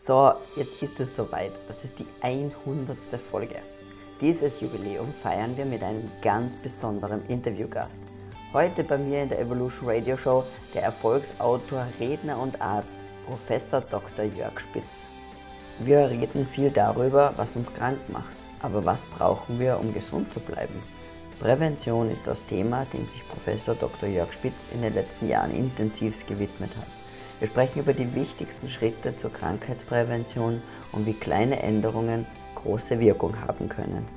So, jetzt ist es soweit. Das ist die 100. Folge. Dieses Jubiläum feiern wir mit einem ganz besonderen Interviewgast. Heute bei mir in der Evolution Radio Show der Erfolgsautor, Redner und Arzt, Professor Dr. Jörg Spitz. Wir reden viel darüber, was uns krank macht. Aber was brauchen wir, um gesund zu bleiben? Prävention ist das Thema, dem sich Professor Dr. Jörg Spitz in den letzten Jahren intensiv gewidmet hat. Wir sprechen über die wichtigsten Schritte zur Krankheitsprävention und wie kleine Änderungen große Wirkung haben können.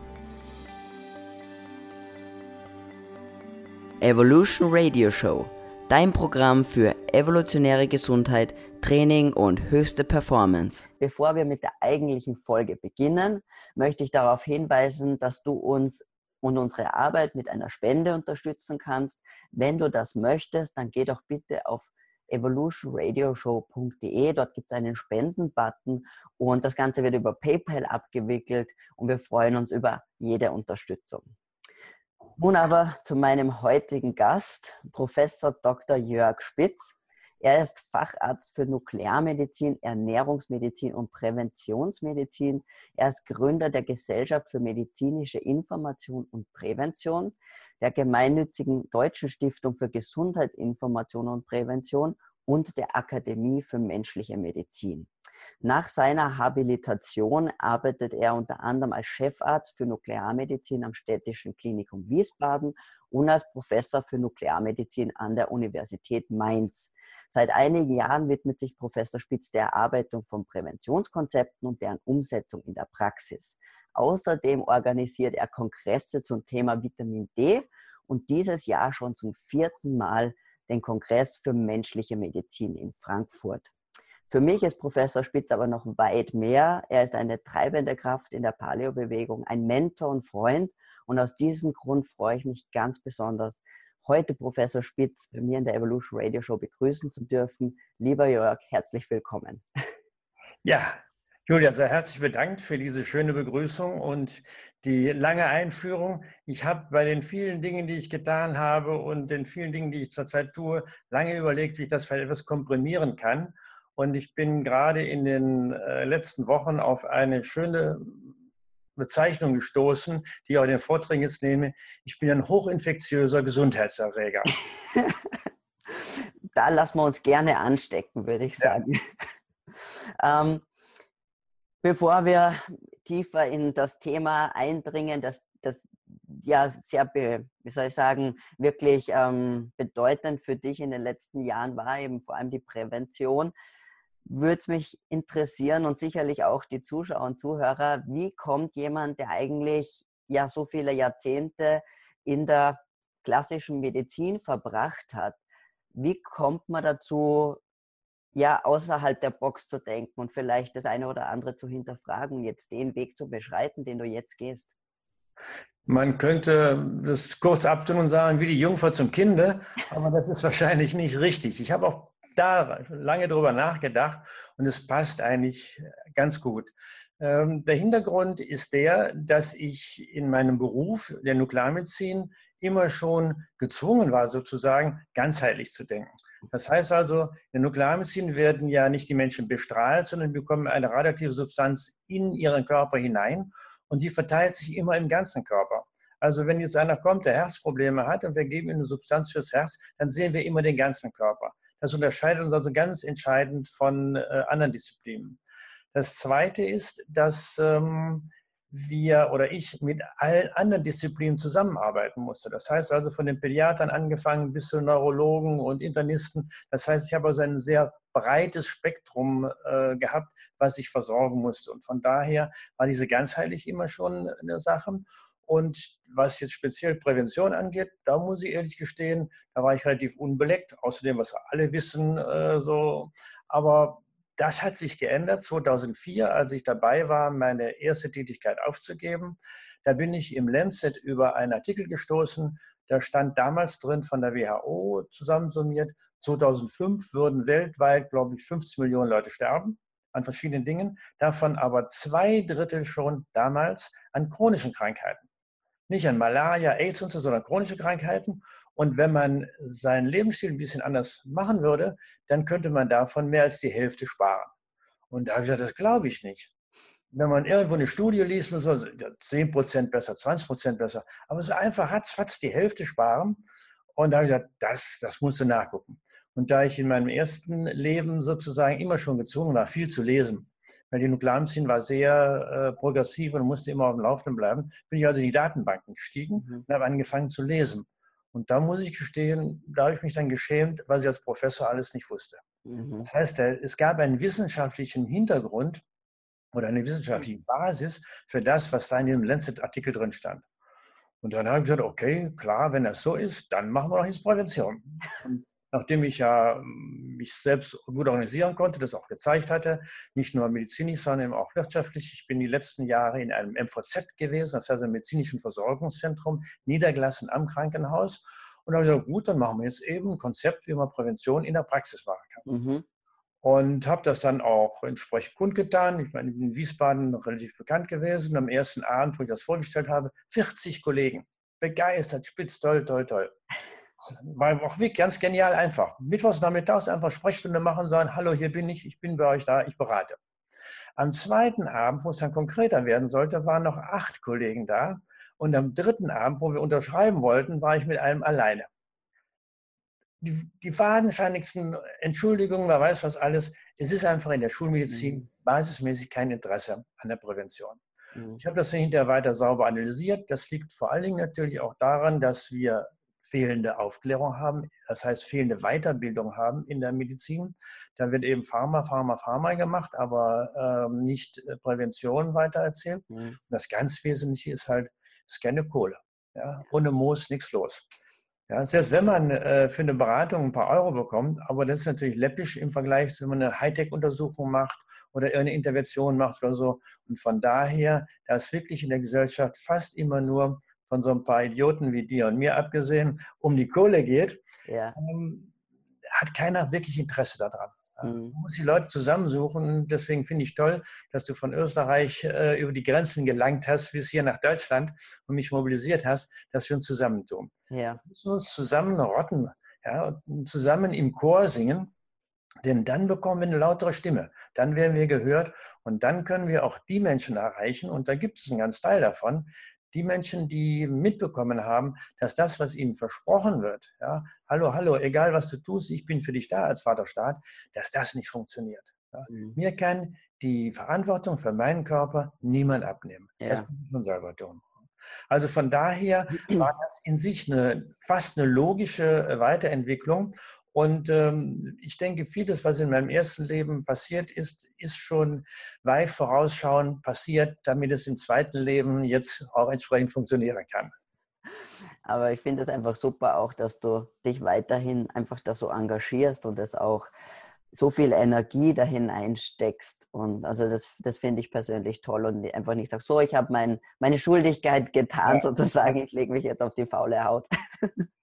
Evolution Radio Show, dein Programm für evolutionäre Gesundheit, Training und höchste Performance. Bevor wir mit der eigentlichen Folge beginnen, möchte ich darauf hinweisen, dass du uns und unsere Arbeit mit einer Spende unterstützen kannst. Wenn du das möchtest, dann geh doch bitte auf evolutionradioshow.de. Dort gibt es einen Spenden-Button und das Ganze wird über PayPal abgewickelt und wir freuen uns über jede Unterstützung. Nun aber zu meinem heutigen Gast, Professor Dr. Jörg Spitz. Er ist Facharzt für Nuklearmedizin, Ernährungsmedizin und Präventionsmedizin. Er ist Gründer der Gesellschaft für medizinische Information und Prävention, der gemeinnützigen Deutschen Stiftung für Gesundheitsinformation und Prävention und der Akademie für menschliche Medizin. Nach seiner Habilitation arbeitet er unter anderem als Chefarzt für Nuklearmedizin am Städtischen Klinikum Wiesbaden und als Professor für Nuklearmedizin an der Universität Mainz. Seit einigen Jahren widmet sich Professor Spitz der Erarbeitung von Präventionskonzepten und deren Umsetzung in der Praxis. Außerdem organisiert er Kongresse zum Thema Vitamin D und dieses Jahr schon zum vierten Mal den Kongress für menschliche Medizin in Frankfurt. Für mich ist Professor Spitz aber noch weit mehr. Er ist eine treibende Kraft in der Paleo-Bewegung, ein Mentor und Freund. Und aus diesem Grund freue ich mich ganz besonders, heute Professor Spitz bei mir in der Evolution Radio Show begrüßen zu dürfen. Lieber Jörg, herzlich willkommen. Ja, Julia, sehr herzlich bedankt für diese schöne Begrüßung und die lange Einführung. Ich habe bei den vielen Dingen, die ich getan habe und den vielen Dingen, die ich zurzeit tue, lange überlegt, wie ich das vielleicht etwas komprimieren kann. Und ich bin gerade in den äh, letzten Wochen auf eine schöne Bezeichnung gestoßen, die ich auch in den Vorträgen jetzt nehme. Ich bin ein hochinfektiöser Gesundheitserreger. da lassen wir uns gerne anstecken, würde ich sagen. Ja. ähm, bevor wir tiefer in das Thema eindringen, das, das ja sehr, wie soll ich sagen, wirklich ähm, bedeutend für dich in den letzten Jahren war, eben vor allem die Prävention, würde es mich interessieren und sicherlich auch die Zuschauer und Zuhörer, wie kommt jemand, der eigentlich ja so viele Jahrzehnte in der klassischen Medizin verbracht hat, wie kommt man dazu, ja, außerhalb der Box zu denken und vielleicht das eine oder andere zu hinterfragen, jetzt den Weg zu beschreiten, den du jetzt gehst? Man könnte das kurz abtun und sagen, wie die Jungfer zum Kinde, aber das ist wahrscheinlich nicht richtig. Ich habe auch da lange drüber nachgedacht und es passt eigentlich ganz gut. Ähm, der Hintergrund ist der, dass ich in meinem Beruf der Nuklearmedizin immer schon gezwungen war, sozusagen ganzheitlich zu denken. Das heißt also, in der Nuklearmedizin werden ja nicht die Menschen bestrahlt, sondern bekommen eine radioaktive Substanz in ihren Körper hinein und die verteilt sich immer im ganzen Körper. Also wenn jetzt einer kommt, der Herzprobleme hat und wir geben ihm eine Substanz fürs Herz, dann sehen wir immer den ganzen Körper. Das unterscheidet uns also ganz entscheidend von äh, anderen Disziplinen. Das Zweite ist, dass ähm, wir oder ich mit allen anderen Disziplinen zusammenarbeiten musste. Das heißt also von den Pädiatern angefangen bis zu Neurologen und Internisten. Das heißt, ich habe also ein sehr breites Spektrum äh, gehabt, was ich versorgen musste. Und von daher war diese ganzheitlich immer schon eine Sache. Und was jetzt speziell Prävention angeht, da muss ich ehrlich gestehen, da war ich relativ unbeleckt, außerdem, was alle wissen, äh, so. Aber das hat sich geändert 2004, als ich dabei war, meine erste Tätigkeit aufzugeben. Da bin ich im Lancet über einen Artikel gestoßen. Da stand damals drin von der WHO zusammensummiert, 2005 würden weltweit, glaube ich, 50 Millionen Leute sterben an verschiedenen Dingen, davon aber zwei Drittel schon damals an chronischen Krankheiten. Nicht an Malaria, AIDS und so, sondern chronische Krankheiten. Und wenn man seinen Lebensstil ein bisschen anders machen würde, dann könnte man davon mehr als die Hälfte sparen. Und da habe ich gesagt, das glaube ich nicht. Wenn man irgendwo eine Studie liest, man so 10% besser, 20% besser. Aber so einfach ratzfatz die Hälfte sparen. Und da habe ich gesagt, das, das musst du nachgucken. Und da ich in meinem ersten Leben sozusagen immer schon gezwungen war, viel zu lesen, weil die Nuklearmedizin war sehr äh, progressiv und musste immer auf dem Laufenden bleiben, bin ich also in die Datenbanken gestiegen mhm. und habe angefangen zu lesen. Und da muss ich gestehen, da habe ich mich dann geschämt, was ich als Professor alles nicht wusste. Mhm. Das heißt, es gab einen wissenschaftlichen Hintergrund oder eine wissenschaftliche mhm. Basis für das, was da in dem Lancet-Artikel drin stand. Und dann habe ich gesagt, okay, klar, wenn das so ist, dann machen wir doch jetzt Prävention. Und nachdem ich ja hm, mich selbst gut organisieren konnte, das auch gezeigt hatte, nicht nur medizinisch, sondern auch wirtschaftlich. Ich bin die letzten Jahre in einem MVZ gewesen, das heißt einem medizinischen Versorgungszentrum, niedergelassen am Krankenhaus. Und dann habe ich gesagt, gut, dann machen wir jetzt eben ein Konzept, wie man Prävention in der Praxis machen kann. Mhm. Und habe das dann auch entsprechend kundgetan. Ich meine, in Wiesbaden relativ bekannt gewesen. Am ersten Abend, wo ich das vorgestellt habe, 40 Kollegen. Begeistert, spitz, toll, toll, toll war auch wirklich ganz genial einfach. Mittwochs nachmittags einfach Sprechstunde machen, sagen, hallo, hier bin ich, ich bin bei euch da, ich berate. Am zweiten Abend, wo es dann konkreter werden sollte, waren noch acht Kollegen da. Und am dritten Abend, wo wir unterschreiben wollten, war ich mit einem alleine. Die, die fadenscheinigsten Entschuldigungen, wer weiß was alles. Es ist einfach in der Schulmedizin mhm. basismäßig kein Interesse an der Prävention. Mhm. Ich habe das hinterher weiter sauber analysiert. Das liegt vor allen Dingen natürlich auch daran, dass wir fehlende Aufklärung haben, das heißt fehlende Weiterbildung haben in der Medizin. Dann wird eben Pharma, Pharma, Pharma gemacht, aber ähm, nicht äh, Prävention weitererzählt. Mhm. Das ganz Wesentliche ist halt, es ist keine Kohle. Ja? Ohne Moos nichts los. Ja, selbst wenn man äh, für eine Beratung ein paar Euro bekommt, aber das ist natürlich läppisch im Vergleich, wenn man eine Hightech-Untersuchung macht oder irgendeine Intervention macht oder so. Und von daher, da ist wirklich in der Gesellschaft fast immer nur von so ein paar Idioten wie dir und mir abgesehen, um die Kohle geht, ja. ähm, hat keiner wirklich Interesse daran. Mhm. Man muss die Leute zusammensuchen. Deswegen finde ich toll, dass du von Österreich äh, über die Grenzen gelangt hast, bis hier nach Deutschland und mich mobilisiert hast, dass wir uns zusammentun. Ja. Wir müssen uns zusammen rotten, ja, zusammen im Chor singen. Denn dann bekommen wir eine lautere Stimme, dann werden wir gehört und dann können wir auch die Menschen erreichen, und da gibt es einen ganz Teil davon, die Menschen, die mitbekommen haben, dass das, was ihnen versprochen wird, ja, hallo, hallo, egal was du tust, ich bin für dich da als Vaterstaat, dass das nicht funktioniert. Ja. Mhm. Mir kann die Verantwortung für meinen Körper niemand abnehmen. Ja. Das muss schon selber tun. Also von daher war das in sich eine, fast eine logische Weiterentwicklung. Und ähm, ich denke, vieles, was in meinem ersten Leben passiert ist, ist schon weit vorausschauend passiert, damit es im zweiten Leben jetzt auch entsprechend funktionieren kann. Aber ich finde es einfach super auch, dass du dich weiterhin einfach da so engagierst und es auch so viel Energie dahin einsteckst. Und also das, das finde ich persönlich toll und einfach nicht sagst, so, ich habe mein, meine Schuldigkeit getan, ja. sozusagen, ich lege mich jetzt auf die faule Haut.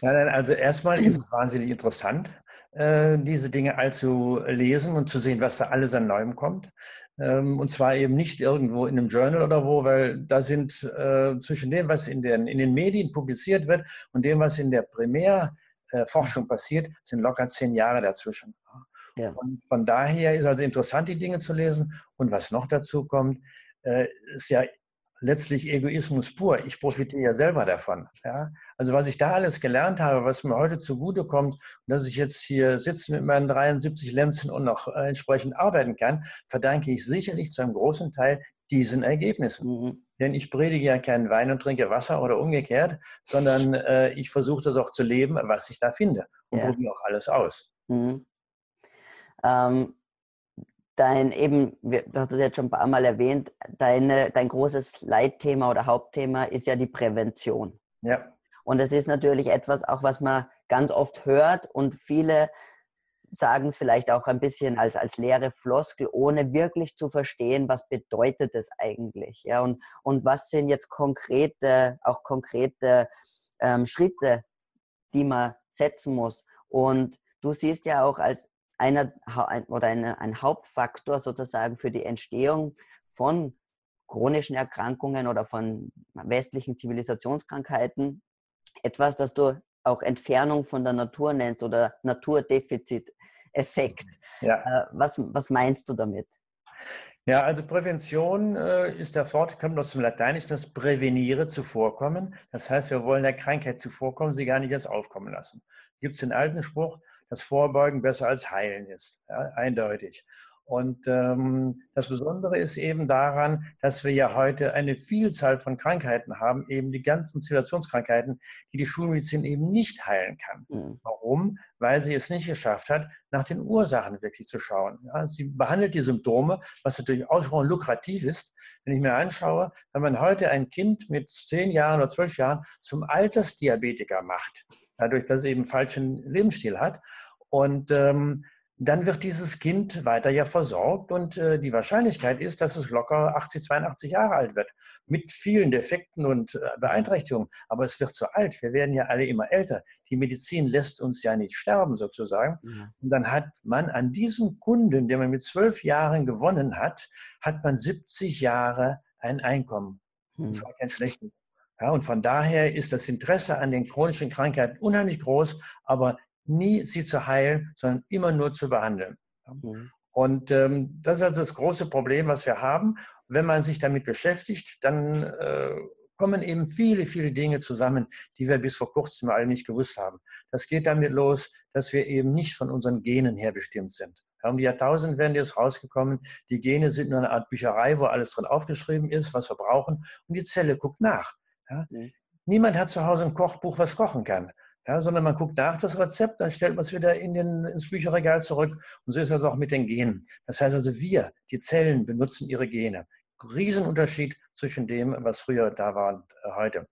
Ja, also erstmal ist es wahnsinnig interessant, äh, diese Dinge allzu lesen und zu sehen, was da alles an Neuem kommt. Ähm, und zwar eben nicht irgendwo in einem Journal oder wo, weil da sind äh, zwischen dem, was in den, in den Medien publiziert wird und dem, was in der Primärforschung passiert, sind locker zehn Jahre dazwischen. Ja. Und von daher ist also interessant, die Dinge zu lesen. Und was noch dazu kommt, äh, ist ja letztlich Egoismus pur. Ich profitiere ja selber davon. Ja? Also was ich da alles gelernt habe, was mir heute zugutekommt, dass ich jetzt hier sitze mit meinen 73 Lenzen und noch äh, entsprechend arbeiten kann, verdanke ich sicherlich zu einem großen Teil diesen Ergebnissen. Mhm. Denn ich predige ja keinen Wein und trinke Wasser oder umgekehrt, sondern äh, ich versuche das auch zu leben, was ich da finde und ja. probiere auch alles aus. Mhm. Ähm, dein eben, du hast es jetzt schon ein paar Mal erwähnt, deine, dein großes Leitthema oder Hauptthema ist ja die Prävention. Ja. Und das ist natürlich etwas auch, was man ganz oft hört und viele sagen es vielleicht auch ein bisschen als, als leere Floskel, ohne wirklich zu verstehen, was bedeutet es eigentlich. Ja? Und, und was sind jetzt konkrete, auch konkrete ähm, Schritte, die man setzen muss. Und du siehst ja auch als einer oder eine, ein Hauptfaktor sozusagen für die Entstehung von chronischen Erkrankungen oder von westlichen Zivilisationskrankheiten etwas, das du auch Entfernung von der Natur nennst oder Naturdefizit Effekt. Ja. Äh, was, was meinst du damit? Ja, also Prävention äh, ist der Wort, kommt aus dem Lateinischen, das prävenire, zuvorkommen. Das heißt, wir wollen der Krankheit zuvorkommen, sie gar nicht erst aufkommen lassen. Gibt es den alten Spruch, dass Vorbeugen besser als Heilen ist, ja, eindeutig. Und ähm, das Besondere ist eben daran, dass wir ja heute eine Vielzahl von Krankheiten haben, eben die ganzen Zivilisationskrankheiten, die die Schulmedizin eben nicht heilen kann. Mhm. Warum? Weil sie es nicht geschafft hat, nach den Ursachen wirklich zu schauen. Ja, sie behandelt die Symptome, was natürlich auch schon lukrativ ist. Wenn ich mir anschaue, wenn man heute ein Kind mit zehn Jahren oder zwölf Jahren zum Altersdiabetiker macht, dadurch, dass es eben falschen Lebensstil hat, und ähm, dann wird dieses Kind weiter ja versorgt und äh, die Wahrscheinlichkeit ist, dass es locker 80, 82 Jahre alt wird, mit vielen Defekten und äh, Beeinträchtigungen. Aber es wird zu alt. Wir werden ja alle immer älter. Die Medizin lässt uns ja nicht sterben sozusagen. Ja. Und dann hat man an diesem Kunden, den man mit zwölf Jahren gewonnen hat, hat man 70 Jahre ein Einkommen. Hm. Das war kein schlechtes. Ja, und von daher ist das Interesse an den chronischen Krankheiten unheimlich groß, aber nie sie zu heilen, sondern immer nur zu behandeln. Mhm. Und ähm, das ist also das große Problem, was wir haben. Wenn man sich damit beschäftigt, dann äh, kommen eben viele, viele Dinge zusammen, die wir bis vor kurzem alle nicht gewusst haben. Das geht damit los, dass wir eben nicht von unseren Genen her bestimmt sind. Um die Jahrtausende werden jetzt rausgekommen, die Gene sind nur eine Art Bücherei, wo alles drin aufgeschrieben ist, was wir brauchen. Und die Zelle guckt nach. Ja? Mhm. Niemand hat zu Hause ein Kochbuch, was kochen kann ja, sondern man guckt nach das Rezept, dann stellt man es wieder in den, ins Bücherregal zurück. Und so ist das auch mit den Genen. Das heißt also, wir, die Zellen, benutzen ihre Gene. Riesenunterschied zwischen dem, was früher da war und äh, heute.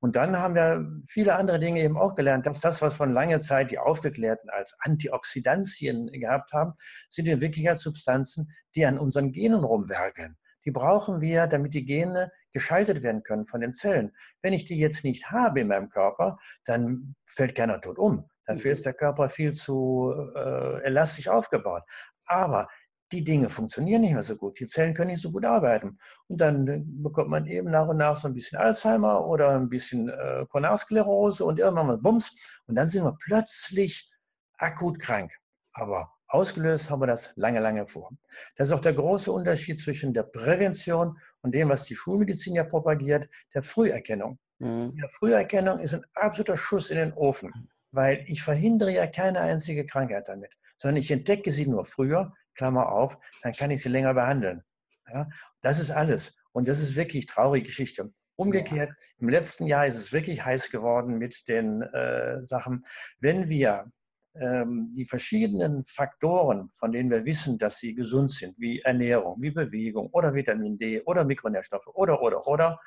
Und dann haben wir viele andere Dinge eben auch gelernt, dass das, was man lange Zeit die Aufgeklärten als Antioxidantien gehabt haben, sind in Wirklichkeit Substanzen, die an unseren Genen rumwerkeln. Die brauchen wir, damit die Gene geschaltet werden können von den Zellen. Wenn ich die jetzt nicht habe in meinem Körper, dann fällt keiner tot um. Dafür ist mhm. der Körper viel zu äh, elastisch aufgebaut. Aber die Dinge funktionieren nicht mehr so gut. Die Zellen können nicht so gut arbeiten. Und dann äh, bekommt man eben nach und nach so ein bisschen Alzheimer oder ein bisschen äh, Koronarsklerose und irgendwann mal Bums. Und dann sind wir plötzlich akut krank. Aber Ausgelöst haben wir das lange, lange vor. Das ist auch der große Unterschied zwischen der Prävention und dem, was die Schulmedizin ja propagiert, der Früherkennung. Mhm. Die Früherkennung ist ein absoluter Schuss in den Ofen, weil ich verhindere ja keine einzige Krankheit damit, sondern ich entdecke sie nur früher, Klammer auf, dann kann ich sie länger behandeln. Ja, das ist alles. Und das ist wirklich traurige Geschichte. Umgekehrt, im letzten Jahr ist es wirklich heiß geworden mit den äh, Sachen. Wenn wir die verschiedenen Faktoren, von denen wir wissen, dass sie gesund sind, wie Ernährung, wie Bewegung oder Vitamin D oder Mikronährstoffe oder, oder, oder,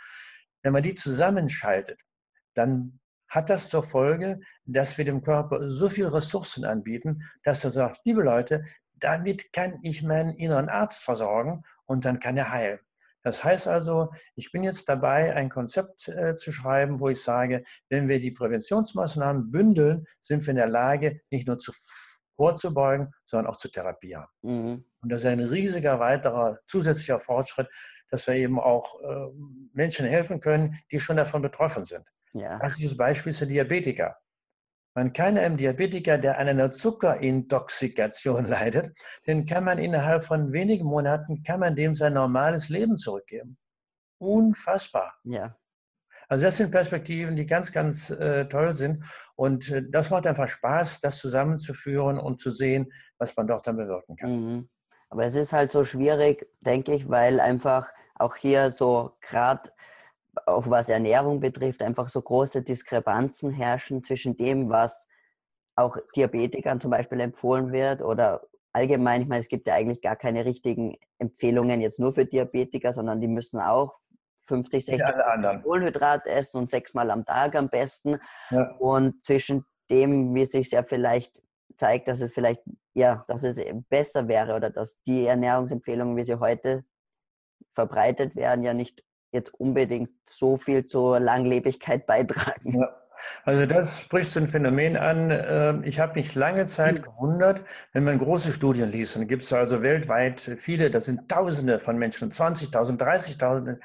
wenn man die zusammenschaltet, dann hat das zur Folge, dass wir dem Körper so viele Ressourcen anbieten, dass er sagt, liebe Leute, damit kann ich meinen inneren Arzt versorgen und dann kann er heilen. Das heißt also, ich bin jetzt dabei, ein Konzept äh, zu schreiben, wo ich sage, wenn wir die Präventionsmaßnahmen bündeln, sind wir in der Lage, nicht nur zu vorzubeugen, sondern auch zu therapieren. Mhm. Und das ist ein riesiger weiterer zusätzlicher Fortschritt, dass wir eben auch äh, Menschen helfen können, die schon davon betroffen sind. Ja. Klassisches Beispiel ist der Diabetiker. Man kann einem Diabetiker, der an einer Zuckerintoxikation leidet, den kann man innerhalb von wenigen Monaten, kann man dem sein normales Leben zurückgeben. Unfassbar. Ja. Also das sind Perspektiven, die ganz, ganz äh, toll sind. Und äh, das macht einfach Spaß, das zusammenzuführen und zu sehen, was man doch dann bewirken kann. Mhm. Aber es ist halt so schwierig, denke ich, weil einfach auch hier so gerade auch was Ernährung betrifft, einfach so große Diskrepanzen herrschen zwischen dem, was auch Diabetikern zum Beispiel empfohlen wird oder allgemein, ich meine, es gibt ja eigentlich gar keine richtigen Empfehlungen jetzt nur für Diabetiker, sondern die müssen auch 50, 60 Kohlenhydrat essen und sechsmal am Tag am besten. Ja. Und zwischen dem, wie es sich ja vielleicht zeigt, dass es vielleicht, ja, dass es besser wäre oder dass die Ernährungsempfehlungen, wie sie heute verbreitet werden, ja nicht jetzt unbedingt so viel zur Langlebigkeit beitragen. Ja. Also das spricht so ein Phänomen an. Ähm, ich habe mich lange Zeit hm. gewundert, wenn man große Studien liest. Und gibt es also weltweit viele, das sind Tausende von Menschen, 20.000, 30.000.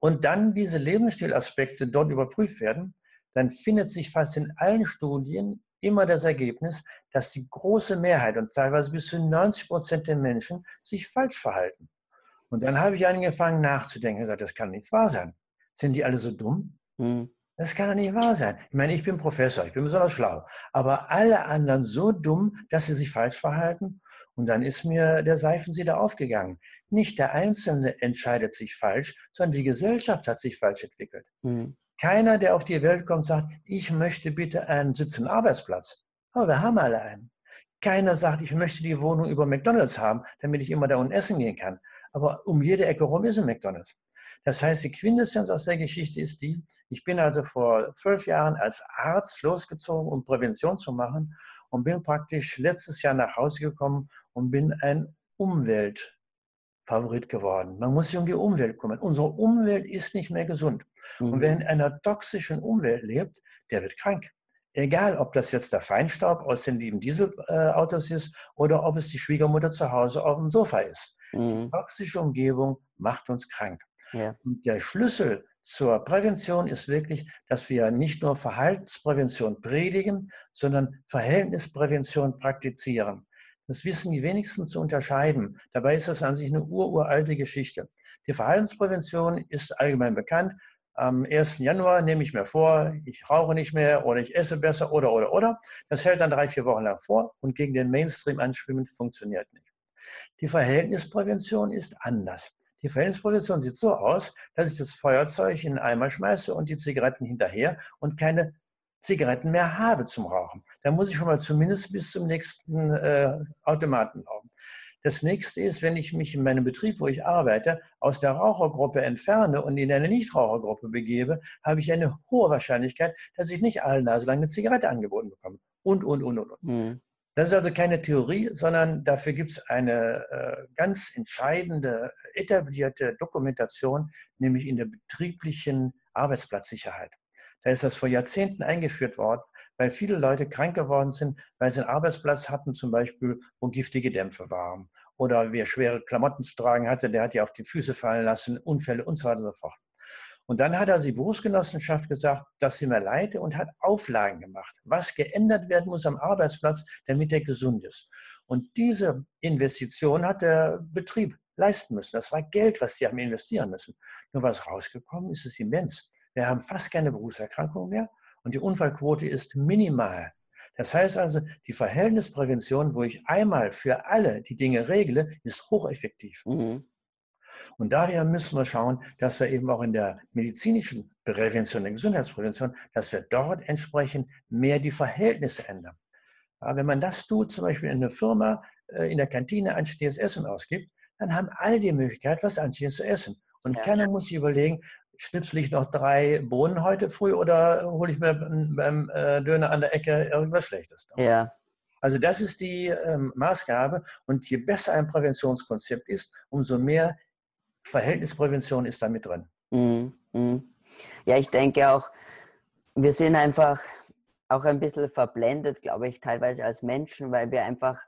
Und dann diese Lebensstilaspekte dort überprüft werden, dann findet sich fast in allen Studien immer das Ergebnis, dass die große Mehrheit und teilweise bis zu 90 Prozent der Menschen sich falsch verhalten. Und dann habe ich angefangen nachzudenken und gesagt, das kann nicht wahr sein. Sind die alle so dumm? Hm. Das kann doch nicht wahr sein. Ich meine, ich bin Professor, ich bin besonders schlau, aber alle anderen so dumm, dass sie sich falsch verhalten. Und dann ist mir der Seifensieder aufgegangen. Nicht der Einzelne entscheidet sich falsch, sondern die Gesellschaft hat sich falsch entwickelt. Mhm. Keiner, der auf die Welt kommt, sagt, ich möchte bitte einen sitzenden Arbeitsplatz. Aber wir haben alle einen. Keiner sagt, ich möchte die Wohnung über McDonalds haben, damit ich immer da unten essen gehen kann. Aber um jede Ecke rum ist ein McDonalds. Das heißt, die Quintessenz aus der Geschichte ist die, ich bin also vor zwölf Jahren als Arzt losgezogen, um Prävention zu machen und bin praktisch letztes Jahr nach Hause gekommen und bin ein Umweltfavorit geworden. Man muss sich um die Umwelt kümmern. Unsere Umwelt ist nicht mehr gesund. Mhm. Und wer in einer toxischen Umwelt lebt, der wird krank. Egal, ob das jetzt der Feinstaub aus den lieben Dieselautos ist oder ob es die Schwiegermutter zu Hause auf dem Sofa ist. Mhm. Die toxische Umgebung macht uns krank. Ja. Und der Schlüssel zur Prävention ist wirklich, dass wir nicht nur Verhaltensprävention predigen, sondern Verhältnisprävention praktizieren. Das wissen die wenigsten zu unterscheiden. Dabei ist das an sich eine ururalte Geschichte. Die Verhaltensprävention ist allgemein bekannt. Am 1. Januar nehme ich mir vor, ich rauche nicht mehr oder ich esse besser oder, oder, oder. Das hält dann drei, vier Wochen lang vor und gegen den Mainstream anschwimmen funktioniert nicht. Die Verhältnisprävention ist anders. Die Verhältnisprävention sieht so aus, dass ich das Feuerzeug in den Eimer schmeiße und die Zigaretten hinterher und keine Zigaretten mehr habe zum Rauchen. Da muss ich schon mal zumindest bis zum nächsten äh, Automaten rauchen. Das nächste ist, wenn ich mich in meinem Betrieb, wo ich arbeite, aus der Rauchergruppe entferne und in eine Nichtrauchergruppe begebe, habe ich eine hohe Wahrscheinlichkeit, dass ich nicht alle Nase lang eine Zigarette angeboten bekomme. Und, und, und, und. Mhm. Das ist also keine Theorie, sondern dafür gibt es eine äh, ganz entscheidende, etablierte Dokumentation, nämlich in der betrieblichen Arbeitsplatzsicherheit. Da ist das vor Jahrzehnten eingeführt worden, weil viele Leute krank geworden sind, weil sie einen Arbeitsplatz hatten, zum Beispiel, wo giftige Dämpfe waren. Oder wer schwere Klamotten zu tragen hatte, der hat die auf die Füße fallen lassen, Unfälle und so weiter und so fort. Und dann hat also die Berufsgenossenschaft gesagt, das sind wir leite und hat Auflagen gemacht, was geändert werden muss am Arbeitsplatz, damit er gesund ist. Und diese Investition hat der Betrieb leisten müssen. Das war Geld, was sie haben investieren müssen. Nur was rausgekommen ist, ist immens. Wir haben fast keine Berufserkrankung mehr und die Unfallquote ist minimal. Das heißt also, die Verhältnisprävention, wo ich einmal für alle die Dinge regle, ist hocheffektiv. Mhm. Und daher müssen wir schauen, dass wir eben auch in der medizinischen Prävention, der Gesundheitsprävention, dass wir dort entsprechend mehr die Verhältnisse ändern. Ja, wenn man das tut, zum Beispiel in einer Firma, äh, in der Kantine anständiges Essen ausgibt, dann haben alle die Möglichkeit, was anständiges zu essen. Und ja. keiner muss sich überlegen, schnipsel ich noch drei Bohnen heute früh oder hole ich mir beim äh, Döner an der Ecke irgendwas Schlechtes? Ja. Also das ist die ähm, Maßgabe. Und je besser ein Präventionskonzept ist, umso mehr Verhältnisprävention ist da mit drin. Mm, mm. Ja, ich denke auch, wir sind einfach auch ein bisschen verblendet, glaube ich, teilweise als Menschen, weil wir einfach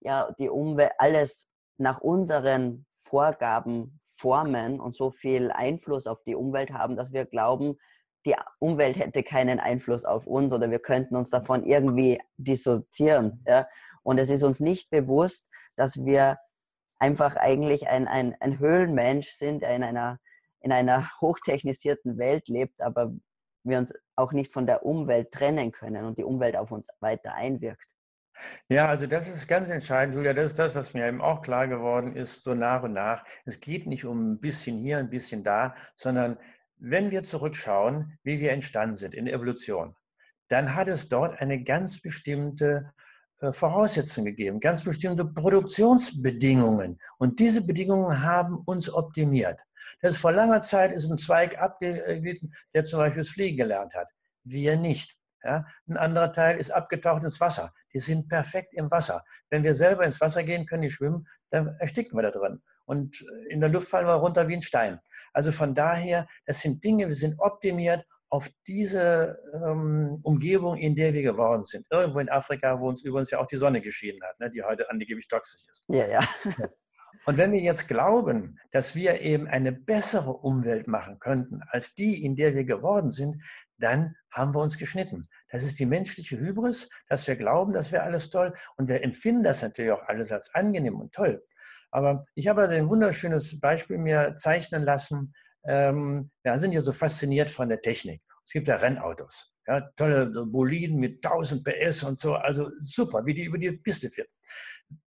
ja die Umwelt alles nach unseren Vorgaben formen und so viel Einfluss auf die Umwelt haben, dass wir glauben, die Umwelt hätte keinen Einfluss auf uns oder wir könnten uns davon irgendwie dissoziieren. Ja? Und es ist uns nicht bewusst, dass wir einfach eigentlich ein, ein, ein Höhlenmensch sind, der in einer, in einer hochtechnisierten Welt lebt, aber wir uns auch nicht von der Umwelt trennen können und die Umwelt auf uns weiter einwirkt. Ja, also das ist ganz entscheidend, Julia. Das ist das, was mir eben auch klar geworden ist, so nach und nach. Es geht nicht um ein bisschen hier, ein bisschen da, sondern wenn wir zurückschauen, wie wir entstanden sind in Evolution, dann hat es dort eine ganz bestimmte Voraussetzungen gegeben, ganz bestimmte Produktionsbedingungen. Und diese Bedingungen haben uns optimiert. Das ist vor langer Zeit ist ein Zweig abgeglitten, der zum Beispiel das Fliegen gelernt hat. Wir nicht. Ja? Ein anderer Teil ist abgetaucht ins Wasser. Die sind perfekt im Wasser. Wenn wir selber ins Wasser gehen, können die schwimmen, dann ersticken wir da drin. Und in der Luft fallen wir runter wie ein Stein. Also von daher, das sind Dinge, wir sind optimiert auf diese ähm, Umgebung, in der wir geworden sind. Irgendwo in Afrika, wo uns übrigens ja auch die Sonne geschieden hat, ne, die heute angeblich toxisch ist. Ja, ja. Und wenn wir jetzt glauben, dass wir eben eine bessere Umwelt machen könnten als die, in der wir geworden sind, dann haben wir uns geschnitten. Das ist die menschliche Hybris, dass wir glauben, das wäre alles toll. Und wir empfinden das natürlich auch alles als angenehm und toll. Aber ich habe also ein wunderschönes Beispiel mir zeichnen lassen. Ähm, wir sind ja so fasziniert von der Technik. Es gibt ja Rennautos. Ja, tolle Boliden mit 1000 PS und so. Also super, wie die über die Piste fährt.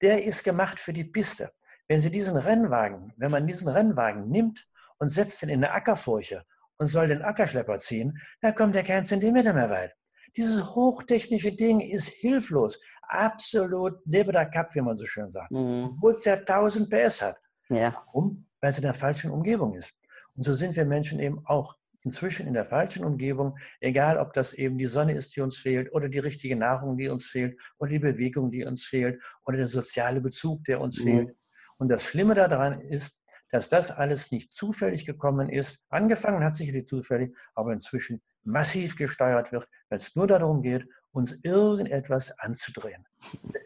Der ist gemacht für die Piste. Wenn Sie diesen Rennwagen, wenn man diesen Rennwagen nimmt und setzt ihn in eine Ackerfurche und soll den Ackerschlepper ziehen, dann kommt er keinen Zentimeter mehr weit. Dieses hochtechnische Ding ist hilflos, absolut neben der Cup, wie man so schön sagt, mhm. obwohl es ja 1000 PS hat. Ja. Warum? Weil es in der falschen Umgebung ist. Und so sind wir Menschen eben auch inzwischen in der falschen Umgebung, egal ob das eben die Sonne ist, die uns fehlt, oder die richtige Nahrung, die uns fehlt, oder die Bewegung, die uns fehlt, oder der soziale Bezug, der uns mhm. fehlt. Und das Schlimme daran ist, dass das alles nicht zufällig gekommen ist. Angefangen hat sicherlich zufällig, aber inzwischen massiv gesteuert wird, weil es nur darum geht, uns irgendetwas anzudrehen.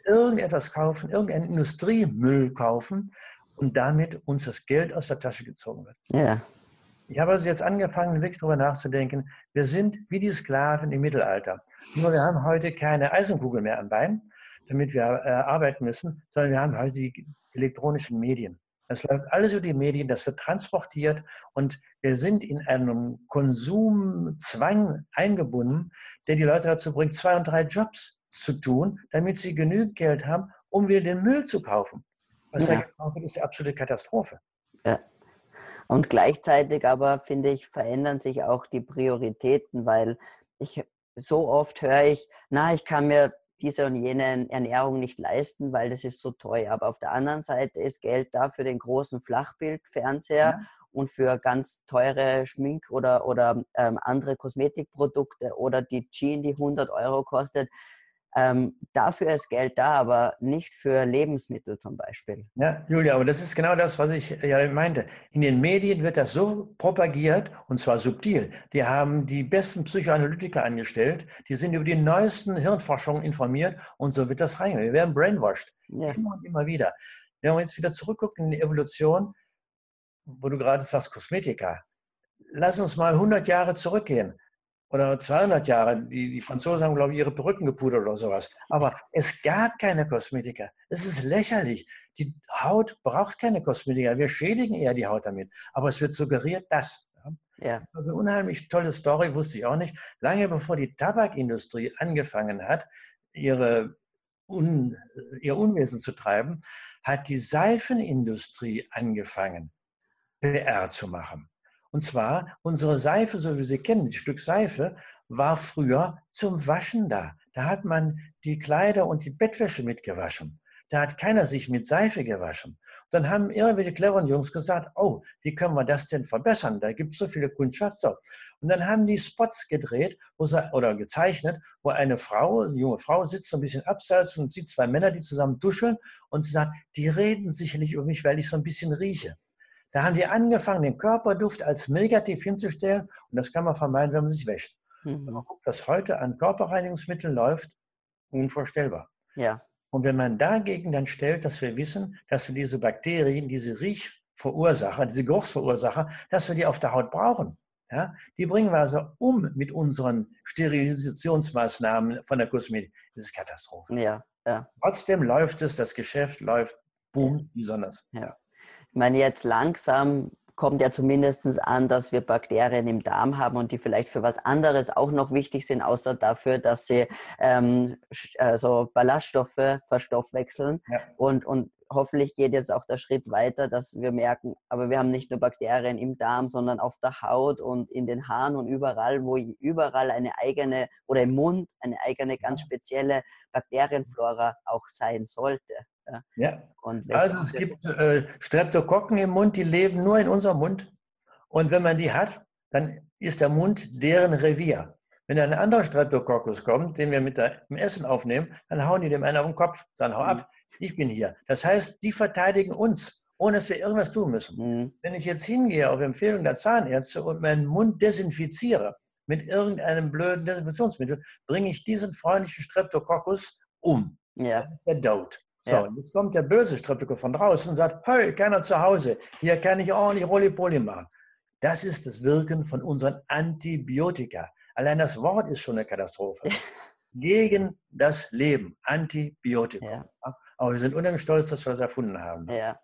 Irgendetwas kaufen, irgendeinen Industriemüll kaufen und damit uns das Geld aus der Tasche gezogen wird. Ja. Ich habe also jetzt angefangen, wirklich darüber nachzudenken. Wir sind wie die Sklaven im Mittelalter. Nur wir haben heute keine Eisenkugel mehr am Bein, damit wir äh, arbeiten müssen, sondern wir haben heute die elektronischen Medien. Das läuft alles über die Medien, das wird transportiert und wir sind in einem Konsumzwang eingebunden, der die Leute dazu bringt, zwei und drei Jobs zu tun, damit sie genügend Geld haben, um wieder den Müll zu kaufen. Was ja. da gekauft wird, ist eine absolute Katastrophe. Ja. Und gleichzeitig aber, finde ich, verändern sich auch die Prioritäten, weil ich so oft höre ich, na, ich kann mir diese und jene Ernährung nicht leisten, weil das ist so teuer. Aber auf der anderen Seite ist Geld da für den großen Flachbildfernseher ja. und für ganz teure Schmink- oder, oder ähm, andere Kosmetikprodukte oder die Jeans, die 100 Euro kostet. Ähm, dafür ist Geld da, aber nicht für Lebensmittel zum Beispiel. Ja, Julia, aber das ist genau das, was ich ja meinte. In den Medien wird das so propagiert und zwar subtil. Die haben die besten Psychoanalytiker angestellt, die sind über die neuesten Hirnforschungen informiert und so wird das reingehen. Wir werden brainwashed. Ja. Immer und immer wieder. Wenn wir jetzt wieder zurückgucken in die Evolution, wo du gerade sagst, Kosmetika, lass uns mal 100 Jahre zurückgehen oder 200 Jahre. Die, die Franzosen haben, glaube ich, ihre Perücken gepudert oder sowas. Aber es gab keine Kosmetika. Es ist lächerlich. Die Haut braucht keine Kosmetika. Wir schädigen eher die Haut damit. Aber es wird suggeriert, dass. Ja. Also unheimlich tolle Story, wusste ich auch nicht. Lange bevor die Tabakindustrie angefangen hat, ihre Un, ihr Unwesen zu treiben, hat die Seifenindustrie angefangen, PR zu machen. Und zwar, unsere Seife, so wie Sie kennen, das Stück Seife, war früher zum Waschen da. Da hat man die Kleider und die Bettwäsche mitgewaschen. Da hat keiner sich mit Seife gewaschen. Und dann haben irgendwelche cleveren Jungs gesagt, oh, wie können wir das denn verbessern? Da gibt es so viele Kundschaft. So. Und dann haben die Spots gedreht sie, oder gezeichnet, wo eine Frau, eine junge Frau sitzt so ein bisschen abseits und sieht zwei Männer, die zusammen duscheln und sie sagt, die reden sicherlich über mich, weil ich so ein bisschen rieche. Da haben die angefangen, den Körperduft als negativ hinzustellen und das kann man vermeiden, wenn man sich wäscht. Mhm. Wenn man guckt, was heute an Körperreinigungsmitteln läuft, unvorstellbar. Ja. Und wenn man dagegen dann stellt, dass wir wissen, dass wir diese Bakterien, diese Riechverursacher, diese Geruchsverursacher, dass wir die auf der Haut brauchen. Ja, die bringen wir also um mit unseren Sterilisationsmaßnahmen von der Kosmetik. Das ist Katastrophe. Ja, ja. Trotzdem läuft es, das Geschäft läuft, boom, besonders. Ja. Ich meine, jetzt langsam kommt ja zumindest an, dass wir Bakterien im Darm haben und die vielleicht für was anderes auch noch wichtig sind, außer dafür, dass sie ähm, also Ballaststoffe verstoffwechseln. Ja. Und, und hoffentlich geht jetzt auch der Schritt weiter, dass wir merken, aber wir haben nicht nur Bakterien im Darm, sondern auf der Haut und in den Haaren und überall, wo überall eine eigene oder im Mund eine eigene ganz spezielle Bakterienflora auch sein sollte. Ja. also es gibt äh, Streptokokken im Mund, die leben nur in unserem Mund. Und wenn man die hat, dann ist der Mund deren Revier. Wenn ein anderer Streptococcus kommt, den wir mit dem Essen aufnehmen, dann hauen die dem einen auf den Kopf, sagen, hau ab, mhm. ich bin hier. Das heißt, die verteidigen uns, ohne dass wir irgendwas tun müssen. Mhm. Wenn ich jetzt hingehe auf Empfehlung der Zahnärzte und meinen Mund desinfiziere mit irgendeinem blöden Desinfektionsmittel, bringe ich diesen freundlichen Streptococcus um. Ja. Der Dote. So, ja. jetzt kommt der böse Streptokokken von draußen und sagt, hey, keiner zu Hause, hier kann ich ordentlich Rollipoli machen. Das ist das Wirken von unseren Antibiotika. Allein das Wort ist schon eine Katastrophe. Gegen das Leben, Antibiotika. Ja. Aber wir sind unheimlich stolz, dass wir das erfunden haben. Ja,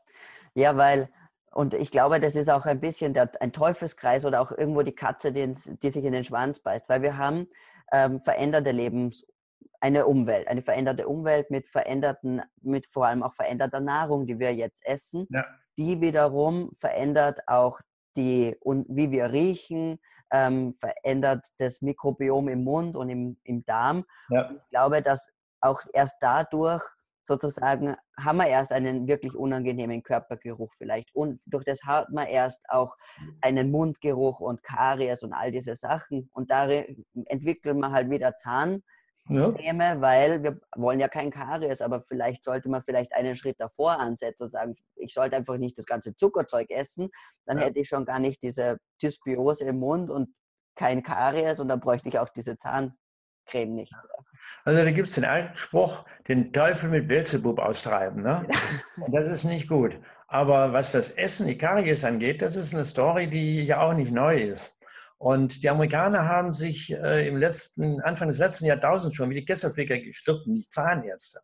ja weil, und ich glaube, das ist auch ein bisschen der, ein Teufelskreis oder auch irgendwo die Katze, die, die sich in den Schwanz beißt, weil wir haben ähm, veränderte Lebens, eine Umwelt, eine veränderte Umwelt mit veränderten, mit vor allem auch veränderter Nahrung, die wir jetzt essen, ja. die wiederum verändert auch die, und wie wir riechen, ähm, verändert das Mikrobiom im Mund und im, im Darm. Ja. ich glaube, dass auch erst dadurch sozusagen haben wir erst einen wirklich unangenehmen Körpergeruch vielleicht. Und durch das hat man erst auch einen Mundgeruch und Karies und all diese Sachen. Und da entwickelt man halt wieder Zahn Ja. weil wir wollen ja kein Karies, aber vielleicht sollte man vielleicht einen Schritt davor ansetzen und sagen, ich sollte einfach nicht das ganze Zuckerzeug essen, dann ja. hätte ich schon gar nicht diese Dysbiose im Mund und kein Karies und dann bräuchte ich auch diese Zahncreme nicht. Also da gibt es den alten Spruch, den Teufel mit Belzebub austreiben. Ne? Das ist nicht gut. Aber was das Essen, die Karies angeht, das ist eine Story, die ja auch nicht neu ist. Und die Amerikaner haben sich äh, im letzten, Anfang des letzten Jahrtausends schon wie die Kesselflicker gestritten, die Zahnärzte.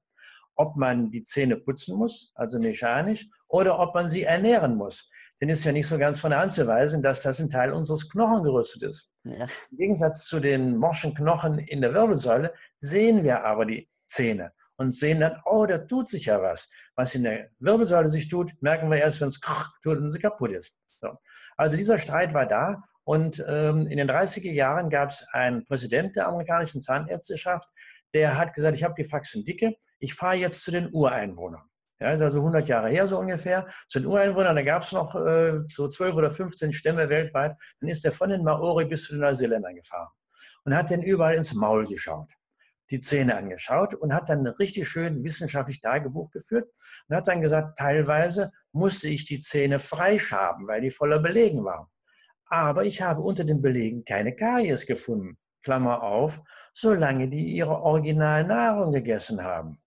Ob man die Zähne putzen muss, also mechanisch, oder ob man sie ernähren muss. Denn es ist ja nicht so ganz von der Hand zu weisen, dass das ein Teil unseres Knochengerüstes ist. Ja. Im Gegensatz zu den morschen Knochen in der Wirbelsäule sehen wir aber die Zähne und sehen dann, oh, da tut sich ja was. Was in der Wirbelsäule sich tut, merken wir erst, wenn es tut und sie kaputt ist. So. Also dieser Streit war da und ähm, in den 30er Jahren gab es einen Präsident der amerikanischen Zahnärzteschaft, der hat gesagt, ich habe die Faxen dicke, ich fahre jetzt zu den Ureinwohnern. Ja, ist also 100 Jahre her so ungefähr. Zu den Ureinwohnern, da gab es noch äh, so 12 oder 15 Stämme weltweit. Dann ist er von den Maori bis zu den Neuseeländern gefahren und hat denen überall ins Maul geschaut, die Zähne angeschaut und hat dann richtig schön wissenschaftlich Tagebuch geführt und hat dann gesagt, teilweise musste ich die Zähne freischaben, weil die voller Belegen waren aber ich habe unter den Belegen keine Karies gefunden. Klammer auf, solange die ihre Originalnahrung gegessen haben.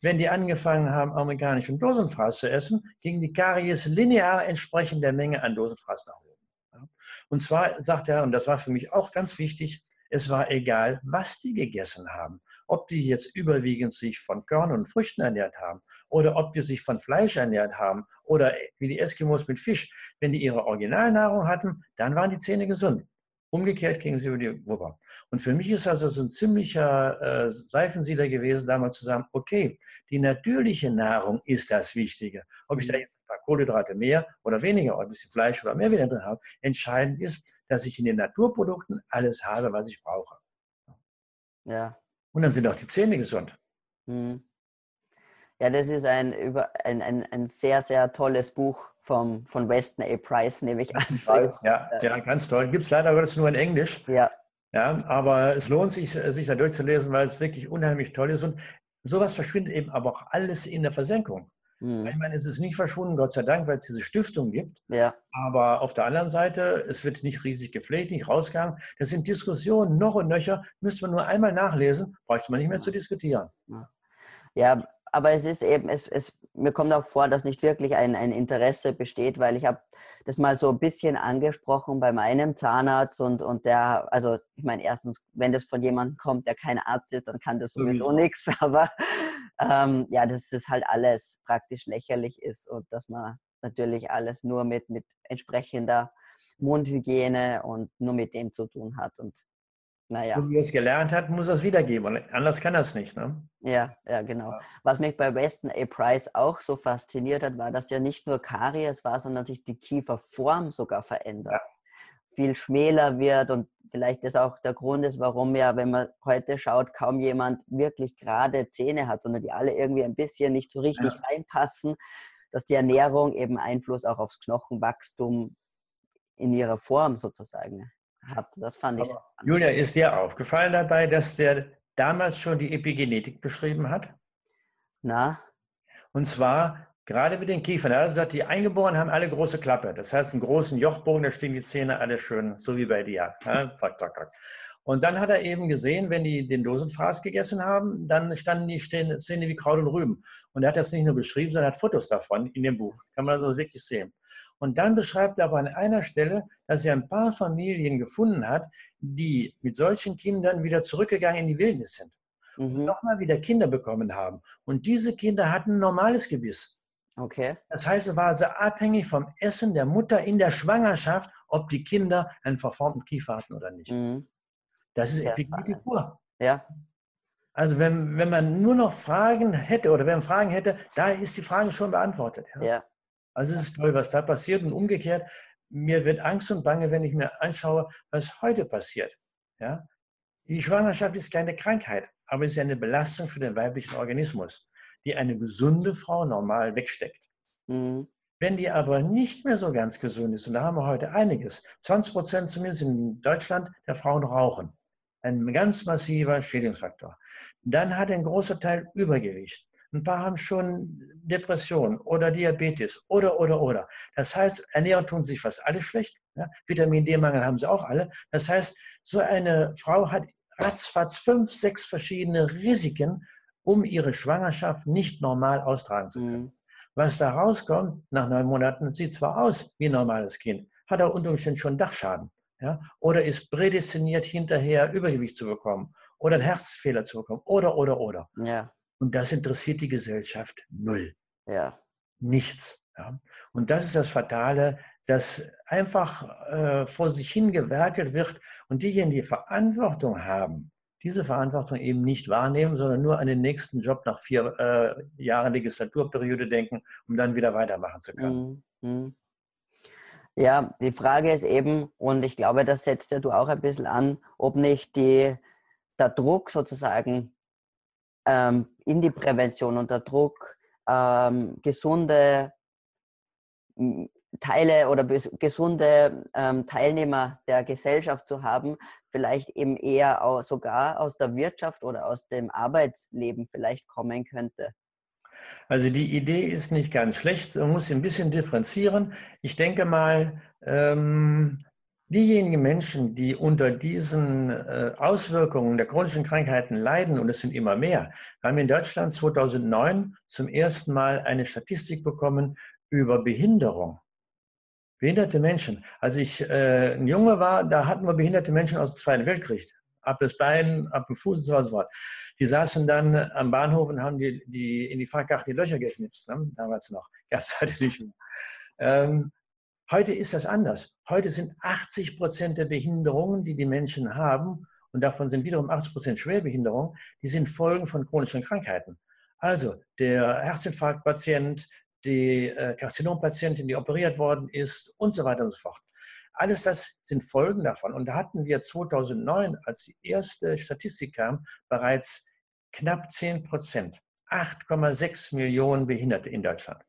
Wenn die angefangen haben, amerikanischen Dosenfraß zu essen, ging die Karies linear entsprechend der Menge an Dosenfraß nach oben. Und zwar sagt er, und das war für mich auch ganz wichtig, es war egal, was die gegessen haben. Ob die jetzt überwiegend sich von Körnern und Früchten ernährt haben oder ob die sich von Fleisch ernährt haben oder wie die Eskimos mit Fisch. Wenn die ihre Originalnahrung hatten, dann waren die Zähne gesund. Umgekehrt gingen sie über die Wupper. Und für mich ist also so ein ziemlicher äh, Seifensieder gewesen, damals zu sagen, okay, die natürliche Nahrung ist das Wichtige. Ob ich da jetzt ein paar Kohlenhydrate mehr oder weniger oder ein bisschen Fleisch oder mehr wieder drin habe, entscheidend ist, dass ich in den Naturprodukten alles habe, was ich brauche. Ja. Und dann sind auch die Zähne gesund. Mhm. Ja, das ist ein, ein, ein, ein sehr, sehr tolles Buch vom, von Weston A. Price, nehme ich an. Price, ja, ja, ganz toll. Gibt es leider Gottes nur in Englisch. Ja. Ja, aber es lohnt sich, sich da durchzulesen, weil es wirklich unheimlich toll ist. Und sowas verschwindet eben aber auch alles in der Versenkung. Mhm. Ich meine, es ist nicht verschwunden, Gott sei Dank, weil es diese Stiftung gibt. Ja. Aber auf der anderen Seite, es wird nicht riesig gepflegt, nicht rausgegangen. Das sind Diskussionen noch und nöcher. Müsste man nur einmal nachlesen, bräuchte man nicht mehr zu diskutieren. Ja, aber es ist eben, es, es, mir kommt auch vor, dass nicht wirklich ein, ein Interesse besteht, weil ich habe das mal so ein bisschen angesprochen bei meinem Zahnarzt und, und der, also ich meine, erstens, wenn das von jemandem kommt, der kein Arzt ist, dann kann das sowieso nichts, aber ähm, ja, dass das halt alles praktisch lächerlich ist und dass man natürlich alles nur mit, mit entsprechender Mundhygiene und nur mit dem zu tun hat und naja. Und wie er es gelernt hat, muss er es wiedergeben. anders kann er es nicht. Ne? Ja, ja, genau. Ja. Was mich bei Weston A. Price auch so fasziniert hat, war, dass ja nicht nur Karies war, sondern sich die Kieferform sogar verändert. Ja. Viel schmäler wird und vielleicht ist auch der Grund ist, warum ja, wenn man heute schaut, kaum jemand wirklich gerade Zähne hat, sondern die alle irgendwie ein bisschen nicht so richtig ja. reinpassen, dass die Ernährung eben Einfluss auch aufs Knochenwachstum in ihrer Form sozusagen hat. Das fand ich. Julia, ist dir aufgefallen dabei, dass der damals schon die Epigenetik beschrieben hat? Na? Und zwar gerade mit den Kiefern. Er hat gesagt, die Eingeborenen haben alle große Klappe. Das heißt, einen großen Jochbogen, da stehen die Zähne alle schön, so wie bei dir. Ja, zack, zack, zack. Und dann hat er eben gesehen, wenn die den Dosenfraß gegessen haben, dann standen die Szene wie Kraut und Rüben. Und er hat das nicht nur beschrieben, sondern hat Fotos davon in dem Buch. Kann man also wirklich sehen. Und dann beschreibt er aber an einer Stelle, dass er ein paar Familien gefunden hat, die mit solchen Kindern wieder zurückgegangen in die Wildnis sind. Mhm. Und nochmal wieder Kinder bekommen haben. Und diese Kinder hatten ein normales Gebiss. Okay. Das heißt, es war also abhängig vom Essen der Mutter in der Schwangerschaft, ob die Kinder einen verformten Kiefer hatten oder nicht. Mhm. Das ist Epigenie pur. Ja. Also wenn, wenn man nur noch Fragen hätte oder wenn man Fragen hätte, da ist die Frage schon beantwortet. Ja. ja. Also es ist toll, was da passiert und umgekehrt, mir wird Angst und Bange, wenn ich mir anschaue, was heute passiert. Ja? Die Schwangerschaft ist keine Krankheit, aber es ist eine Belastung für den weiblichen Organismus, die eine gesunde Frau normal wegsteckt. Mhm. Wenn die aber nicht mehr so ganz gesund ist, und da haben wir heute einiges, 20 Prozent zumindest in Deutschland der Frauen rauchen ein ganz massiver Schädigungsfaktor. Dann hat ein großer Teil Übergewicht. Ein paar haben schon Depression oder Diabetes oder, oder, oder. Das heißt, Ernährung tun sich fast alle schlecht. Ja? Vitamin D-Mangel haben sie auch alle. Das heißt, so eine Frau hat ratzfatz fünf, sechs verschiedene Risiken, um ihre Schwangerschaft nicht normal austragen zu können. Mhm. Was da rauskommt, nach neun Monaten, sieht zwar aus wie ein normales Kind, hat aber unter Umständen schon Dachschaden ja, oder ist prädestiniert, hinterher Übergewicht zu bekommen oder einen Herzfehler zu bekommen oder, oder, oder. Ja. Und das interessiert die Gesellschaft null. Ja. Nichts. Ja. Und das ist das Fatale, dass einfach äh, vor sich hingewerkelt wird und diejenigen, die Verantwortung haben, diese Verantwortung eben nicht wahrnehmen, sondern nur an den nächsten Job nach vier äh, Jahren Legislaturperiode denken, um dann wieder weitermachen zu können. Mhm. mhm. Ja, die Frage ist eben, und ich glaube, das setzt ja du auch ein bisschen an, ob nicht die, der Druck sozusagen ähm, in die Prävention und der Druck, ähm, gesunde Teile oder gesunde ähm, Teilnehmer der Gesellschaft zu haben, vielleicht eben eher auch sogar aus der Wirtschaft oder aus dem Arbeitsleben vielleicht kommen könnte. Also die Idee ist nicht ganz schlecht, man muss ein bisschen differenzieren. Ich denke mal, ähm, diejenigen Menschen, die unter diesen äh, Auswirkungen der chronischen Krankheiten leiden, und es sind immer mehr, haben in Deutschland 2009 zum ersten Mal eine Statistik bekommen über Behinderung. Behinderte Menschen. Als ich äh, ein Junge war, da hatten wir behinderte Menschen aus dem Zweiten Weltkrieg ab das Bein, ab dem Fuß und so weiter. Die saßen dann am Bahnhof und haben die, die in die Fahrkarten die Löcher geknipst, ne? damals noch. Es heute nicht mehr. Ähm, heute ist das anders. Heute sind 80 Prozent der Behinderungen, die die Menschen haben, und davon sind wiederum 80 Prozent Schwerbehinderungen, die sind Folgen von chronischen Krankheiten. Also der Herzinfarktpatient, die äh, Karzinompatientin, die operiert worden ist und so weiter und so fort. Alles das sind Folgen davon. Und da hatten wir 2009, als die erste Statistik kam, bereits knapp 10 Prozent, 8,6 Millionen Behinderte in Deutschland.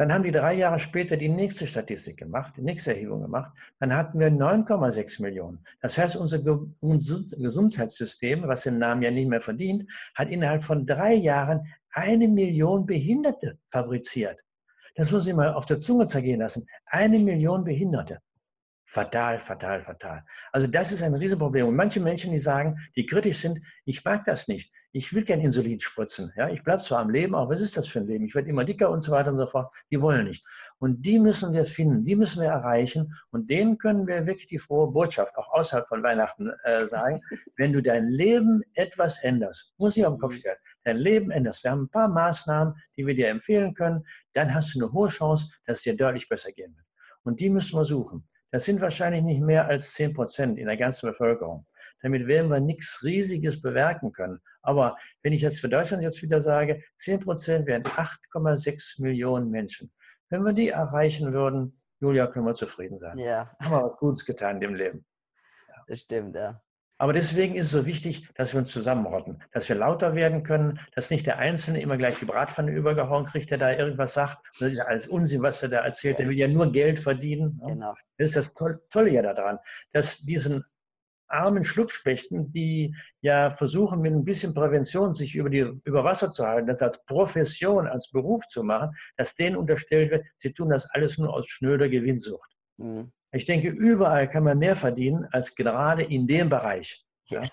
Dann haben die drei Jahre später die nächste Statistik gemacht, die nächste Erhebung gemacht. Dann hatten wir 9,6 Millionen. Das heißt, unser Gesundheitssystem, was den Namen ja nicht mehr verdient, hat innerhalb von drei Jahren eine Million Behinderte fabriziert. Das muss ich mal auf der Zunge zergehen lassen. Eine Million Behinderte. Fatal, fatal, fatal. Also das ist ein Riesenproblem. Und manche Menschen, die sagen, die kritisch sind, ich mag das nicht. Ich will kein Insulin spritzen. Ja, ich bleibe zwar am Leben, aber was ist das für ein Leben? Ich werde immer dicker und so weiter und so fort. Die wollen nicht. Und die müssen wir finden, die müssen wir erreichen. Und denen können wir wirklich die frohe Botschaft, auch außerhalb von Weihnachten, äh, sagen. Wenn du dein Leben etwas änderst, muss ich auf den Kopf stellen, dein Leben änderst. Wir haben ein paar Maßnahmen, die wir dir empfehlen können. Dann hast du eine hohe Chance, dass es dir deutlich besser gehen wird. Und die müssen wir suchen. Das sind wahrscheinlich nicht mehr als 10 Prozent in der ganzen Bevölkerung. Damit werden wir nichts Riesiges bewerken können. Aber wenn ich jetzt für Deutschland jetzt wieder sage, 10 Prozent wären 8,6 Millionen Menschen. Wenn wir die erreichen würden, Julia, können wir zufrieden sein. Ja. Haben wir was Gutes getan in dem Leben. Ja. Das stimmt, ja. Aber deswegen ist es so wichtig, dass wir uns zusammenrotten, dass wir lauter werden können, dass nicht der Einzelne immer gleich die Bratpfanne übergehauen kriegt, der da irgendwas sagt. Das ist ja alles Unsinn, was er da erzählt. Der will ja nur Geld verdienen. Genau. Das ist das Tolle ja daran, dass diesen armen Schluckspechten, die ja versuchen, mit ein bisschen Prävention sich über, die, über Wasser zu halten, das als Profession, als Beruf zu machen, dass denen unterstellt wird, sie tun das alles nur aus schnöder Gewinnsucht. Mhm. Ich denke, überall kann man mehr verdienen als gerade in dem Bereich. Ja?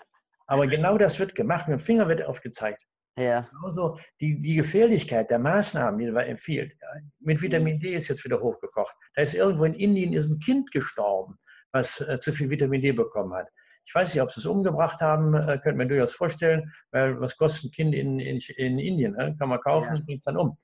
Aber genau das wird gemacht, mit dem Finger wird aufgezeigt. Ja. Genauso die, die Gefährlichkeit der Maßnahmen, die man empfiehlt. Ja, mit Vitamin D ist jetzt wieder hochgekocht. Da ist irgendwo in Indien ist ein Kind gestorben, was äh, zu viel Vitamin D bekommen hat. Ich weiß nicht, ob sie es umgebracht haben, äh, könnte man durchaus vorstellen, weil was kostet ein Kind in, in, in Indien? Ne? Kann man kaufen, ja. bringt es dann um.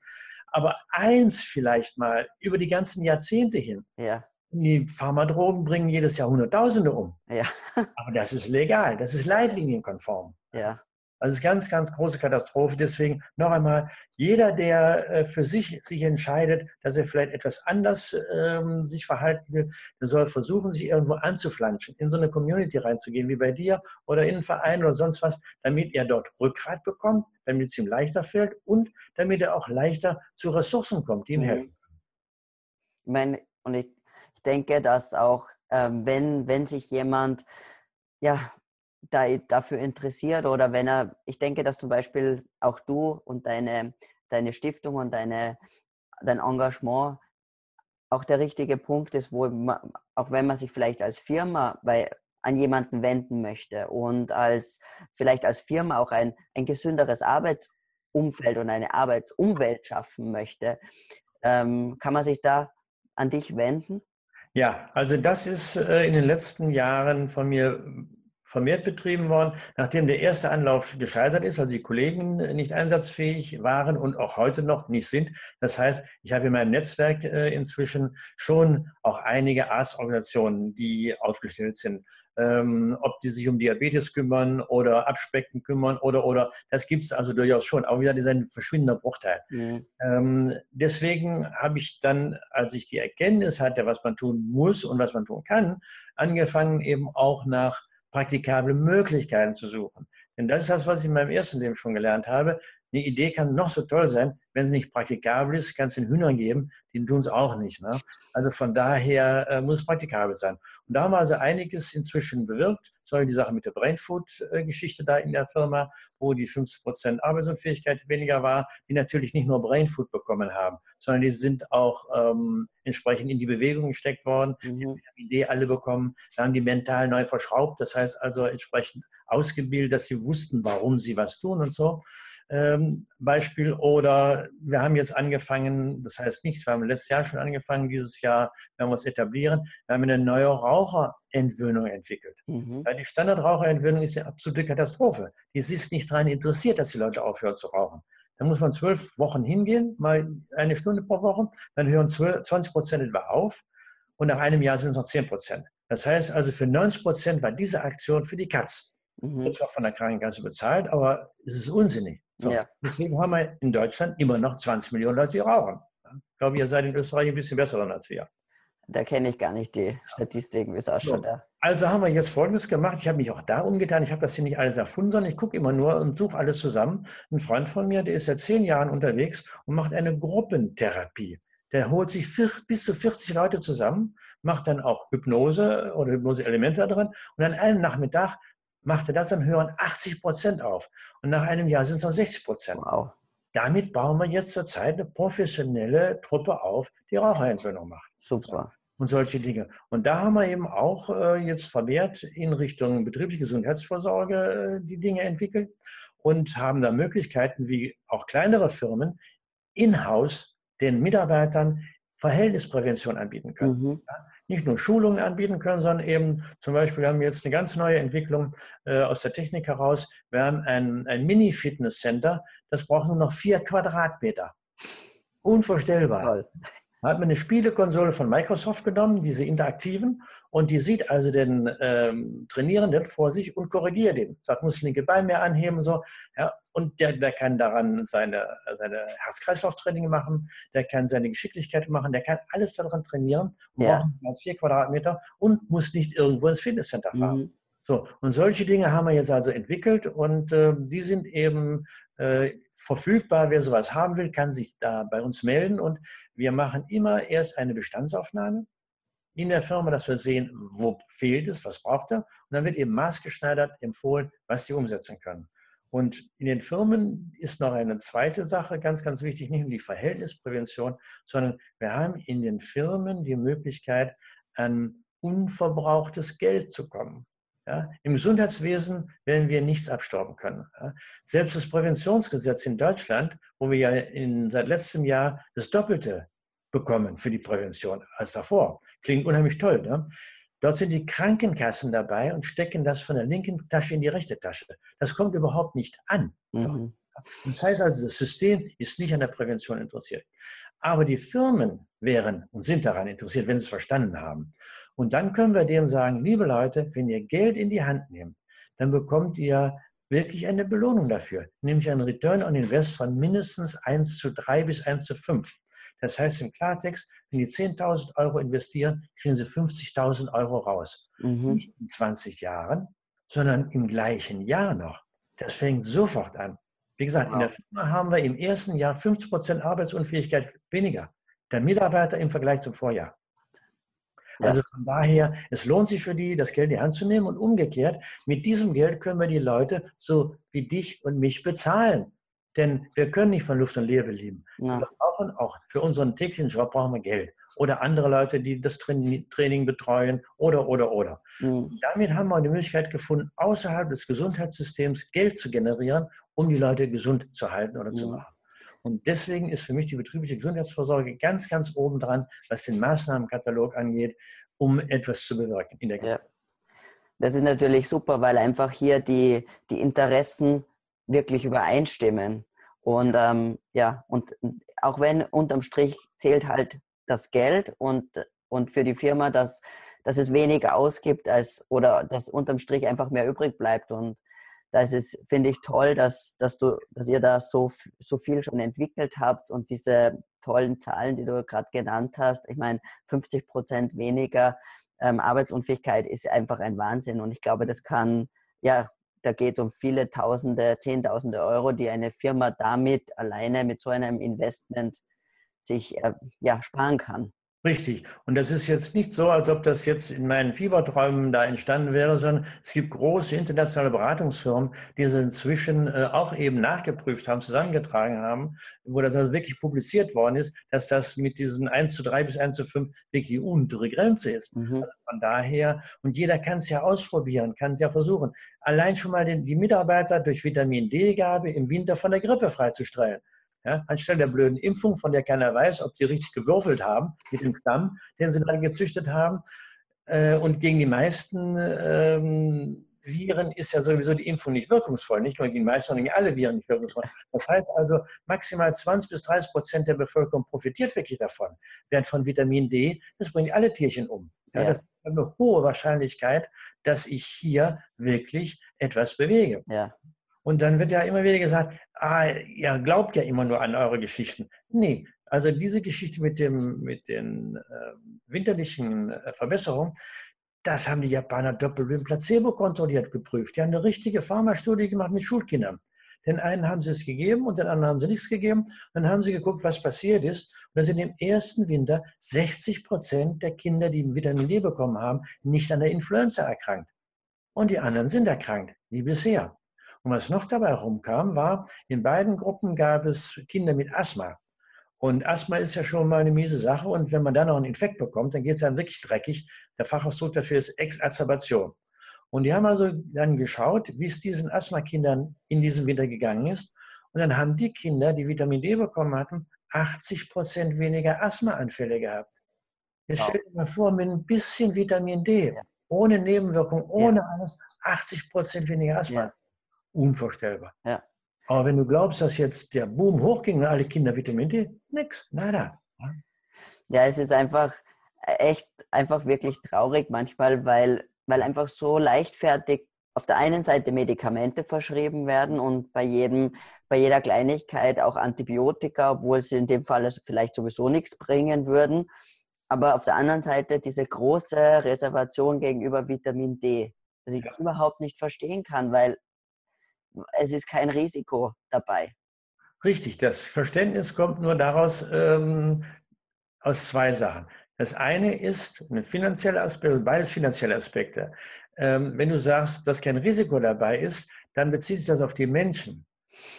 Aber eins vielleicht mal über die ganzen Jahrzehnte hin. Ja. Die Pharmadrogen bringen jedes Jahr Hunderttausende um. Ja. Aber das ist legal, das ist leitlinienkonform. Ja. Also es ist eine ganz, ganz große Katastrophe. Deswegen noch einmal, jeder, der äh, für sich sich entscheidet, dass er vielleicht etwas anders ähm, sich verhalten will, der soll versuchen, sich irgendwo anzuflanschen, in so eine Community reinzugehen, wie bei dir oder in einen Verein oder sonst was, damit er dort Rückgrat bekommt, damit es ihm leichter fällt und damit er auch leichter zu Ressourcen kommt, die ihm mhm. helfen. Ich meine, und ich denke, dass auch, ähm, wenn, wenn sich jemand ja, da, dafür interessiert oder wenn er, ich denke, dass zum Beispiel auch du und deine, deine Stiftung und deine, dein Engagement auch der richtige Punkt ist, wo man, auch wenn man sich vielleicht als Firma bei, an jemanden wenden möchte und als vielleicht als Firma auch ein, ein gesünderes Arbeitsumfeld und eine Arbeitsumwelt schaffen möchte, ähm, kann man sich da an dich wenden? Ja, also das ist äh, in den letzten Jahren von mir vermehrt betrieben worden, nachdem der erste Anlauf gescheitert ist, also die Kollegen nicht einsatzfähig waren und auch heute noch nicht sind. Das heißt, ich habe in meinem Netzwerk äh, inzwischen schon auch einige Arztorganisationen, die aufgestellt sind. Ähm, ob die sich um Diabetes kümmern oder Abspecken kümmern oder, oder, das gibt es also durchaus schon. Aber wieder ist ein verschwindender Bruchteil. Mhm. Ähm, deswegen habe ich dann, als ich die Erkenntnis hatte, was man tun muss und was man tun kann, angefangen eben auch nach praktikable Möglichkeiten zu suchen. Denn das ist das, was ich in meinem ersten Leben schon gelernt habe. Eine Idee kann noch so toll sein, wenn sie nicht praktikabel ist, kann es den Hühnern geben, die tun es auch nicht. Ne? Also von daher äh, muss es praktikabel sein. Und da haben wir also einiges inzwischen bewirkt. Solche die Sache mit der Brainfood-Geschichte da in der Firma, wo die 50% Arbeitsunfähigkeit weniger war, die natürlich nicht nur Brainfood bekommen haben, sondern die sind auch ähm, entsprechend in die Bewegung gesteckt worden, mhm. die haben die Idee alle bekommen, da haben die mental neu verschraubt, das heißt also entsprechend ausgebildet, dass sie wussten, warum sie was tun und so ähm, Beispiel. Oder wir haben jetzt angefangen, das heißt nichts, wir haben letztes Jahr schon angefangen, dieses Jahr werden wir uns etablieren. Wir haben eine neue Raucherentwöhnung entwickelt. Mhm. Weil die Standardraucherentwöhnung ist eine absolute Katastrophe. Die ist nicht daran interessiert, dass die Leute aufhören zu rauchen. Da muss man zwölf Wochen hingehen, mal eine Stunde pro Woche, dann hören 20 Prozent etwa auf und nach einem Jahr sind es noch 10 Prozent. Das heißt also, für 90 Prozent war diese Aktion für die Katz. Mhm. Wird zwar von der Krankenkasse bezahlt, aber es ist unsinnig. So. Ja. Deswegen haben wir in Deutschland immer noch 20 Millionen Leute, die rauchen. Ich glaube, ihr seid in Österreich ein bisschen besser als wir. Da kenne ich gar nicht die Statistiken, wie es ausschaut. So. Also haben wir jetzt Folgendes gemacht. Ich habe mich auch da umgetan. Ich habe das hier nicht alles erfunden, sondern ich gucke immer nur und suche alles zusammen. Ein Freund von mir, der ist seit zehn Jahren unterwegs und macht eine Gruppentherapie. Der holt sich bis zu 40 Leute zusammen, macht dann auch Hypnose oder Hypnose-Elemente da drin. Und an einem Nachmittag machte das, dann hören 80 Prozent auf. Und nach einem Jahr sind es noch 60 Prozent. Wow. Damit bauen wir jetzt zurzeit eine professionelle Truppe auf, die Raucherentwöhnung macht. Super. Und solche Dinge. Und da haben wir eben auch äh, jetzt vermehrt in Richtung betriebliche Gesundheitsvorsorge äh, die Dinge entwickelt und haben da Möglichkeiten, wie auch kleinere Firmen in-house den Mitarbeitern Verhältnisprävention anbieten können. Mhm. Ja, nicht nur Schulungen anbieten können, sondern eben zum Beispiel, wir haben jetzt eine ganz neue Entwicklung äh, aus der Technik heraus. Wir haben ein, ein Mini-Fitness-Center, das braucht nur noch vier Quadratmeter. Unvorstellbar. Toll. Da hat man eine Spielekonsole von Microsoft genommen, diese interaktiven, und die sieht also den ähm, Trainierenden vor sich und korrigiert den. Sagt, muss linke Bein mehr anheben, so. Ja, und der, der kann daran seine, seine Herz-Kreislauf-Training machen, der kann seine Geschicklichkeit machen, der kann alles daran trainieren, ja. braucht als vier Quadratmeter und muss nicht irgendwo ins Fitnesscenter fahren. Mhm. So, und solche Dinge haben wir jetzt also entwickelt und äh, die sind eben äh, verfügbar. Wer sowas haben will, kann sich da bei uns melden und wir machen immer erst eine Bestandsaufnahme in der Firma, dass wir sehen, wo fehlt es, was braucht er und dann wird eben maßgeschneidert empfohlen, was die umsetzen können. Und in den Firmen ist noch eine zweite Sache ganz, ganz wichtig, nicht nur die Verhältnisprävention, sondern wir haben in den Firmen die Möglichkeit, an unverbrauchtes Geld zu kommen. Ja, Im Gesundheitswesen werden wir nichts abstauben können. Ja. Selbst das Präventionsgesetz in Deutschland, wo wir ja in, seit letztem Jahr das Doppelte bekommen für die Prävention als davor, klingt unheimlich toll. Ne? Dort sind die Krankenkassen dabei und stecken das von der linken Tasche in die rechte Tasche. Das kommt überhaupt nicht an. Mhm. Das heißt also, das System ist nicht an der Prävention interessiert. Aber die Firmen wären und sind daran interessiert, wenn sie es verstanden haben. Und dann können wir denen sagen, liebe Leute, wenn ihr Geld in die Hand nehmt, dann bekommt ihr wirklich eine Belohnung dafür, nämlich einen Return on Invest von mindestens 1 zu 3 bis 1 zu 5. Das heißt im Klartext, wenn die 10.000 Euro investieren, kriegen sie 50.000 Euro raus. Mhm. Nicht in 20 Jahren, sondern im gleichen Jahr noch. Das fängt sofort an. Wie gesagt, wow. in der Firma haben wir im ersten Jahr 50 Prozent Arbeitsunfähigkeit weniger. Der Mitarbeiter im Vergleich zum Vorjahr. Ja. Also von daher, es lohnt sich für die, das Geld in die Hand zu nehmen und umgekehrt, mit diesem Geld können wir die Leute so wie dich und mich bezahlen. Denn wir können nicht von Luft und Leben leben. Ja. Wir brauchen auch für unseren täglichen Job brauchen wir Geld. Oder andere Leute, die das Training betreuen oder, oder, oder. Mhm. Damit haben wir die Möglichkeit gefunden, außerhalb des Gesundheitssystems Geld zu generieren, um die Leute gesund zu halten oder mhm. zu machen. Und deswegen ist für mich die betriebliche Gesundheitsvorsorge ganz, ganz oben dran, was den Maßnahmenkatalog angeht, um etwas zu bewirken in der Gesellschaft. Ja. Das ist natürlich super, weil einfach hier die, die Interessen wirklich übereinstimmen. Und ähm, ja, und auch wenn unterm Strich zählt halt das Geld und, und für die Firma, dass, dass es weniger ausgibt als oder dass unterm Strich einfach mehr übrig bleibt. Und das ist, finde ich, toll, dass, dass, du, dass ihr da so, so viel schon entwickelt habt und diese tollen Zahlen, die du gerade genannt hast. Ich meine, 50 Prozent weniger ähm, Arbeitsunfähigkeit ist einfach ein Wahnsinn. Und ich glaube, das kann, ja, da geht es um viele Tausende, Zehntausende Euro, die eine Firma damit alleine mit so einem Investment sich äh, ja, sparen kann. Richtig. Und das ist jetzt nicht so, als ob das jetzt in meinen Fieberträumen da entstanden wäre, sondern es gibt große internationale Beratungsfirmen, die es inzwischen äh, auch eben nachgeprüft haben, zusammengetragen haben, wo das also wirklich publiziert worden ist, dass das mit diesen 1 zu 3 bis 1 zu 5 wirklich die untere Grenze ist. Mhm. Also von daher, und jeder kann es ja ausprobieren, kann es ja versuchen, allein schon mal den, die Mitarbeiter durch Vitamin D-Gabe im Winter von der Grippe freizustellen. Ja, anstelle der blöden Impfung, von der keiner weiß, ob die richtig gewürfelt haben mit dem Stamm, den sie dann gezüchtet haben. Äh, und gegen die meisten ähm, Viren ist ja sowieso die Impfung nicht wirkungsvoll. Nicht nur gegen die meisten, sondern gegen alle Viren nicht wirkungsvoll. Das heißt also, maximal 20 bis 30 Prozent der Bevölkerung profitiert wirklich davon. Während von Vitamin D, das bringt alle Tierchen um. Ja, ja. Das ist eine hohe Wahrscheinlichkeit, dass ich hier wirklich etwas bewege. Ja. Und dann wird ja immer wieder gesagt, ah, ihr glaubt ja immer nur an eure Geschichten. Nee, also diese Geschichte mit, dem, mit den äh, winterlichen äh, Verbesserungen, das haben die Japaner doppelt mit Placebo kontrolliert geprüft. Die haben eine richtige Pharmastudie gemacht mit Schulkindern. Den einen haben sie es gegeben und den anderen haben sie nichts gegeben. Dann haben sie geguckt, was passiert ist. Und dann sind im ersten Winter 60 Prozent der Kinder, die Vitamin D bekommen haben, nicht an der Influenza erkrankt. Und die anderen sind erkrankt, wie bisher. Und was noch dabei rumkam, war, in beiden Gruppen gab es Kinder mit Asthma. Und Asthma ist ja schon mal eine miese Sache. Und wenn man dann noch einen Infekt bekommt, dann geht es einem wirklich dreckig. Der Fachausdruck dafür ist Exazerbation. Und die haben also dann geschaut, wie es diesen Asthma-Kindern in diesem Winter gegangen ist. Und dann haben die Kinder, die Vitamin D bekommen hatten, 80 Prozent weniger Asthmaanfälle gehabt. Jetzt wow. stellt euch mal vor, mit ein bisschen Vitamin D, ja. ohne Nebenwirkung, ohne ja. alles, 80 Prozent weniger Asthma. Unvorstellbar. Ja. Aber wenn du glaubst, dass jetzt der Boom hochging und alle Kinder Vitamin D, nix, nada. Ja, es ist einfach echt einfach wirklich traurig manchmal, weil, weil einfach so leichtfertig auf der einen Seite Medikamente verschrieben werden und bei jedem, bei jeder Kleinigkeit auch Antibiotika, obwohl sie in dem Fall also vielleicht sowieso nichts bringen würden. Aber auf der anderen Seite diese große Reservation gegenüber Vitamin D, was ich ja. überhaupt nicht verstehen kann, weil es ist kein Risiko dabei. Richtig, das Verständnis kommt nur daraus ähm, aus zwei Sachen. Das eine ist ein finanzieller Aspekt, beides finanzielle Aspekte. Ähm, wenn du sagst, dass kein Risiko dabei ist, dann bezieht sich das auf die Menschen,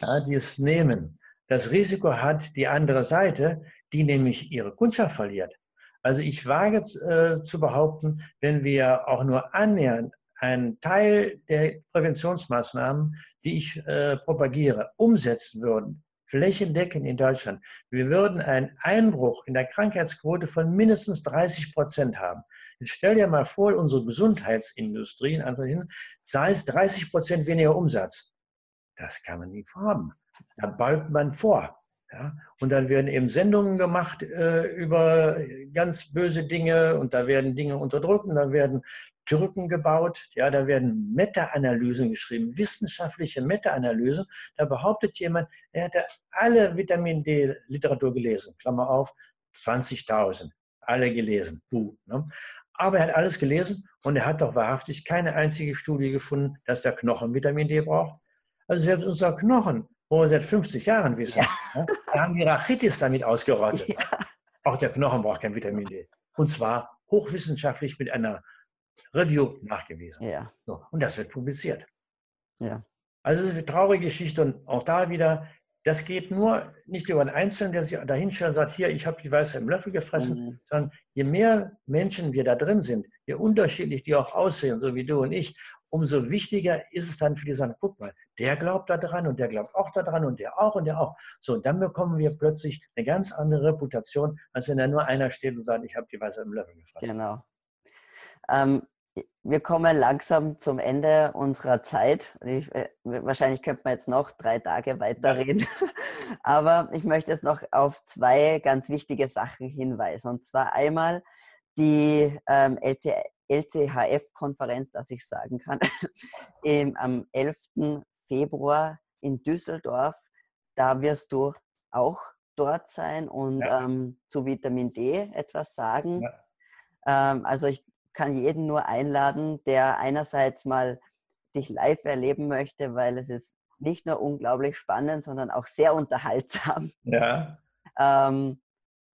ja, die es nehmen. Das Risiko hat die andere Seite, die nämlich ihre Kundschaft verliert. Also ich wage äh, zu behaupten, wenn wir auch nur annähernd einen Teil der Präventionsmaßnahmen, die ich äh, propagiere, umsetzen würden, flächendeckend in Deutschland, wir würden einen Einbruch in der Krankheitsquote von mindestens 30 Prozent haben. Jetzt stell dir mal vor, unsere Gesundheitsindustrie in Hin zahlt 30 Prozent weniger Umsatz. Das kann man nie vorhaben. Da baut man vor. Ja? Und dann werden eben Sendungen gemacht äh, über ganz böse Dinge und da werden Dinge unterdrückt und da werden Türken gebaut. Ja, da werden Meta-Analysen geschrieben, wissenschaftliche Meta-Analysen. Da behauptet jemand, er hätte alle Vitamin D-Literatur gelesen. Klammer auf, 20.000, alle gelesen. Puh, ne? Aber er hat alles gelesen und er hat doch wahrhaftig keine einzige Studie gefunden, dass der Knochen Vitamin D braucht. Also selbst unser Knochen, wo wir seit 50 Jahren wissen, ja. ne, da haben die Rachitis damit ausgerottet. Ja. Auch der Knochen braucht kein Vitamin D. Und zwar hochwissenschaftlich mit einer Review nachgewiesen. Ja. So, und das wird publiziert. Ja. Also es ist eine traurige Geschichte und auch da wieder, das geht nur nicht über einen Einzelnen, der sich dahinstellt und sagt, hier, ich habe die Weiße im Löffel gefressen, mhm. sondern je mehr Menschen wir da drin sind, je unterschiedlich die auch aussehen, so wie du und ich, umso wichtiger ist es dann für die sagen, guck mal, der glaubt da dran und der glaubt auch daran und der auch und der auch. So, und dann bekommen wir plötzlich eine ganz andere Reputation, als wenn da nur einer steht und sagt, ich habe die Weiße im Löffel gefressen. Genau. Ähm, wir kommen langsam zum Ende unserer Zeit. Ich, äh, wahrscheinlich könnte man jetzt noch drei Tage weiterreden. Aber ich möchte jetzt noch auf zwei ganz wichtige Sachen hinweisen. Und zwar einmal die ähm, LCHF-Konferenz, dass ich sagen kann, im, am 11. Februar in Düsseldorf. Da wirst du auch dort sein und ja. ähm, zu Vitamin D etwas sagen. Ja. Ähm, also ich kann jeden nur einladen, der einerseits mal dich live erleben möchte, weil es ist nicht nur unglaublich spannend, sondern auch sehr unterhaltsam. Ja. Ähm,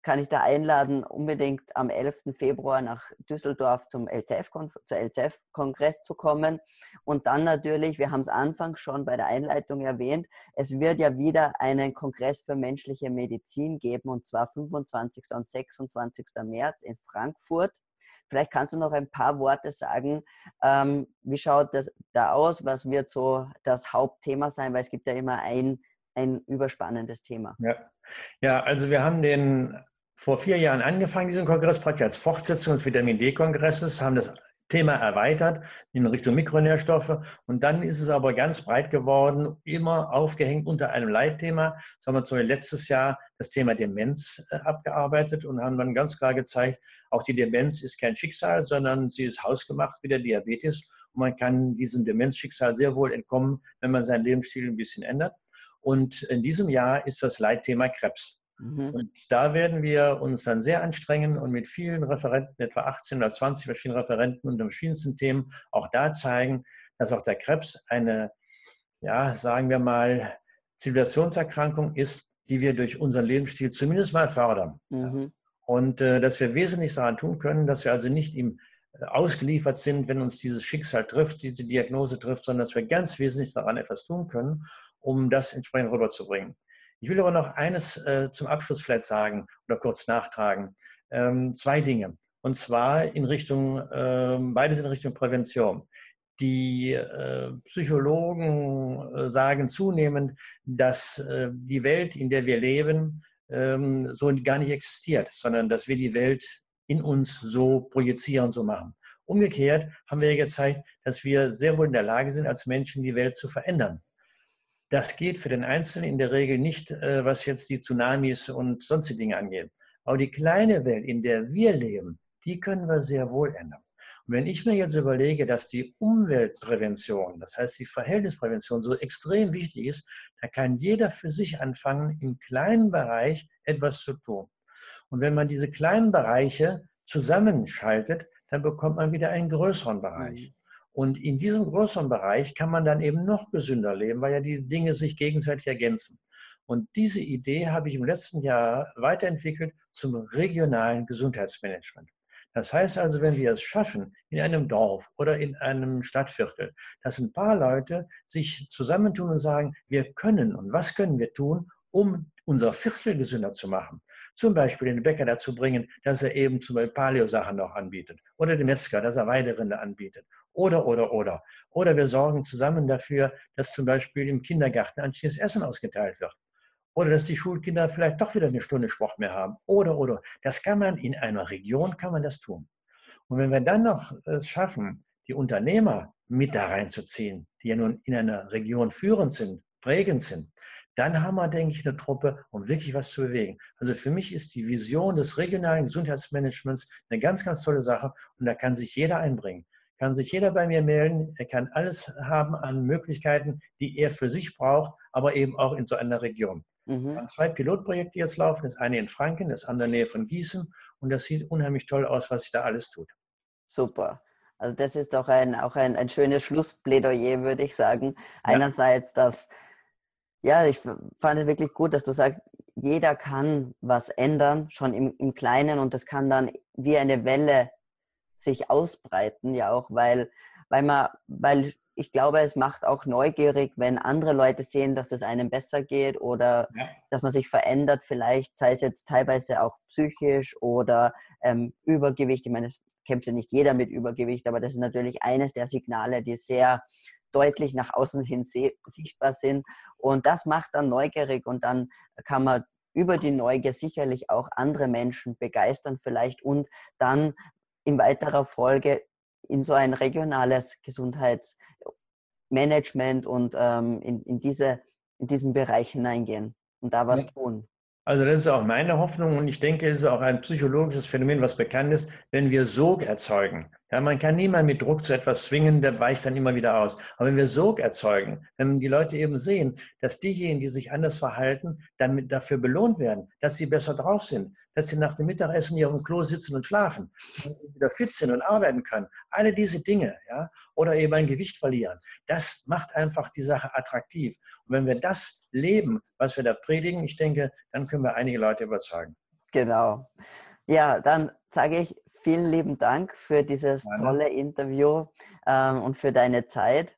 kann ich da einladen, unbedingt am 11. Februar nach Düsseldorf zum LCF, zur LCF-Kongress zu kommen. Und dann natürlich, wir haben es anfangs schon bei der Einleitung erwähnt, es wird ja wieder einen Kongress für menschliche Medizin geben, und zwar 25. und 26. März in Frankfurt. Vielleicht kannst du noch ein paar Worte sagen. Ähm, wie schaut das da aus? Was wird so das Hauptthema sein? Weil es gibt ja immer ein, ein überspannendes Thema. Ja. ja, also wir haben den vor vier Jahren angefangen, diesen Kongress praktisch als Fortsetzung des Vitamin D-Kongresses, haben das Thema erweitert in Richtung Mikronährstoffe. Und dann ist es aber ganz breit geworden, immer aufgehängt unter einem Leitthema. Das haben wir zum Beispiel letztes Jahr das Thema Demenz äh, abgearbeitet und haben dann ganz klar gezeigt, auch die Demenz ist kein Schicksal, sondern sie ist hausgemacht wie der Diabetes. Und man kann diesem Demenzschicksal sehr wohl entkommen, wenn man seinen Lebensstil ein bisschen ändert. Und in diesem Jahr ist das Leitthema Krebs. Mhm. Und da werden wir uns dann sehr anstrengen und mit vielen Referenten, etwa 18 oder 20 verschiedenen Referenten unter verschiedensten Themen, auch da zeigen, dass auch der Krebs eine, ja, sagen wir mal, Zivilisationserkrankung ist, die wir durch unseren Lebensstil zumindest mal fördern. Mhm. Und äh, dass wir wesentlich daran tun können, dass wir also nicht ihm äh, ausgeliefert sind, wenn uns dieses Schicksal trifft, diese Diagnose trifft, sondern dass wir ganz wesentlich daran etwas tun können, um das entsprechend rüberzubringen. Ich will aber noch eines äh, zum Abschluss vielleicht sagen oder kurz nachtragen. Ähm, zwei Dinge. Und zwar in Richtung, äh, beides in Richtung Prävention. Die äh, Psychologen äh, sagen zunehmend, dass äh, die Welt, in der wir leben, ähm, so gar nicht existiert, sondern dass wir die Welt in uns so projizieren, so machen. Umgekehrt haben wir ja gezeigt, dass wir sehr wohl in der Lage sind, als Menschen die Welt zu verändern. Das geht für den Einzelnen in der Regel nicht, äh, was jetzt die Tsunamis und sonstige Dinge angeht. Aber die kleine Welt, in der wir leben, die können wir sehr wohl ändern. Und wenn ich mir jetzt überlege, dass die Umweltprävention, das heißt die Verhältnisprävention so extrem wichtig ist, da kann jeder für sich anfangen, im kleinen Bereich etwas zu tun. Und wenn man diese kleinen Bereiche zusammenschaltet, dann bekommt man wieder einen größeren Bereich. Und in diesem größeren Bereich kann man dann eben noch gesünder leben, weil ja die Dinge sich gegenseitig ergänzen. Und diese Idee habe ich im letzten Jahr weiterentwickelt zum regionalen Gesundheitsmanagement. Das heißt also, wenn wir es schaffen, in einem Dorf oder in einem Stadtviertel, dass ein paar Leute sich zusammentun und sagen, wir können und was können wir tun, um unser Viertel gesünder zu machen. Zum Beispiel den Bäcker dazu bringen, dass er eben zum Beispiel Paleo-Sachen noch anbietet oder den Metzger, dass er Weiderinde anbietet oder, oder, oder. Oder wir sorgen zusammen dafür, dass zum Beispiel im Kindergarten anständiges Essen ausgeteilt wird. Oder dass die Schulkinder vielleicht doch wieder eine Stunde Sport mehr haben. Oder, oder. Das kann man in einer Region, kann man das tun. Und wenn wir dann noch es schaffen, die Unternehmer mit da reinzuziehen, die ja nun in einer Region führend sind, prägend sind, dann haben wir, denke ich, eine Truppe, um wirklich was zu bewegen. Also für mich ist die Vision des regionalen Gesundheitsmanagements eine ganz, ganz tolle Sache und da kann sich jeder einbringen. Kann sich jeder bei mir melden. Er kann alles haben an Möglichkeiten, die er für sich braucht, aber eben auch in so einer Region. Mhm. Wir haben zwei Pilotprojekte jetzt laufen. Das eine in Franken, das andere in der Nähe von Gießen. Und das sieht unheimlich toll aus, was sich da alles tut. Super. Also das ist doch ein, auch ein, ein schönes Schlussplädoyer, würde ich sagen. Einerseits, dass, ja, ich fand es wirklich gut, dass du sagst, jeder kann was ändern, schon im, im Kleinen und das kann dann wie eine Welle sich ausbreiten, ja auch, weil, weil man, weil ich glaube, es macht auch neugierig, wenn andere Leute sehen, dass es einem besser geht oder ja. dass man sich verändert, vielleicht, sei es jetzt teilweise auch psychisch oder ähm, Übergewicht. Ich meine, es kämpft ja nicht jeder mit Übergewicht, aber das ist natürlich eines der Signale, die sehr deutlich nach außen hin sichtbar sind. Und das macht dann neugierig und dann kann man über die Neugier sicherlich auch andere Menschen begeistern vielleicht und dann in weiterer Folge in so ein regionales Gesundheitsmanagement und ähm, in, in, diese, in diesen Bereich hineingehen und da was tun. Also das ist auch meine Hoffnung und ich denke, es ist auch ein psychologisches Phänomen, was bekannt ist, wenn wir Sog erzeugen. Ja, man kann niemand mit Druck zu etwas zwingen, der weicht dann immer wieder aus. Aber wenn wir Sog erzeugen, wenn die Leute eben sehen, dass diejenigen, die sich anders verhalten, dann dafür belohnt werden, dass sie besser drauf sind, dass sie nach dem Mittagessen hier auf dem Klo sitzen und schlafen, wieder fit sind und arbeiten können. Alle diese Dinge, ja, oder eben ein Gewicht verlieren, das macht einfach die Sache attraktiv. Und wenn wir das leben, was wir da predigen, ich denke, dann können wir einige Leute überzeugen. Genau. Ja, dann sage ich vielen lieben Dank für dieses tolle Interview ähm, und für deine Zeit.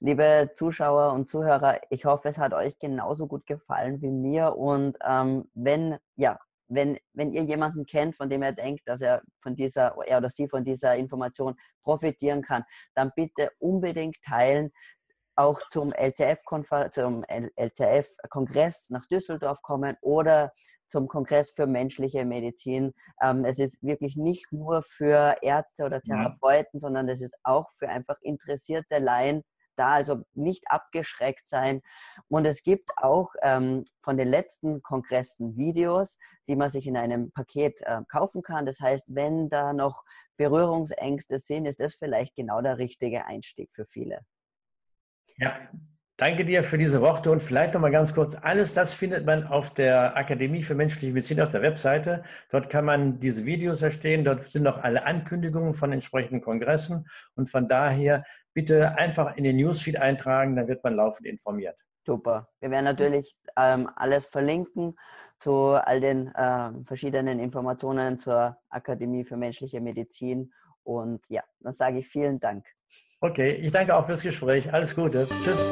Liebe Zuschauer und Zuhörer, ich hoffe, es hat euch genauso gut gefallen wie mir. Und ähm, wenn, ja, wenn, wenn ihr jemanden kennt, von dem ihr denkt, dass er von dieser, er oder sie von dieser Information profitieren kann, dann bitte unbedingt teilen. Auch zum LCF-Kongress nach Düsseldorf kommen oder zum Kongress für menschliche Medizin. Ähm, es ist wirklich nicht nur für Ärzte oder Therapeuten, ja. sondern es ist auch für einfach interessierte Laien da, also nicht abgeschreckt sein. Und es gibt auch ähm, von den letzten Kongressen Videos, die man sich in einem Paket äh, kaufen kann. Das heißt, wenn da noch Berührungsängste sind, ist das vielleicht genau der richtige Einstieg für viele. Ja, Danke dir für diese Worte und vielleicht noch mal ganz kurz. Alles das findet man auf der Akademie für menschliche Medizin auf der Webseite. Dort kann man diese Videos erstehen. Dort sind noch alle Ankündigungen von entsprechenden Kongressen. Und von daher bitte einfach in den Newsfeed eintragen, dann wird man laufend informiert. Super. Wir werden natürlich ähm, alles verlinken zu all den ähm, verschiedenen Informationen zur Akademie für menschliche Medizin. Und ja, dann sage ich vielen Dank. Okay, ich danke auch fürs Gespräch. Alles Gute. Tschüss.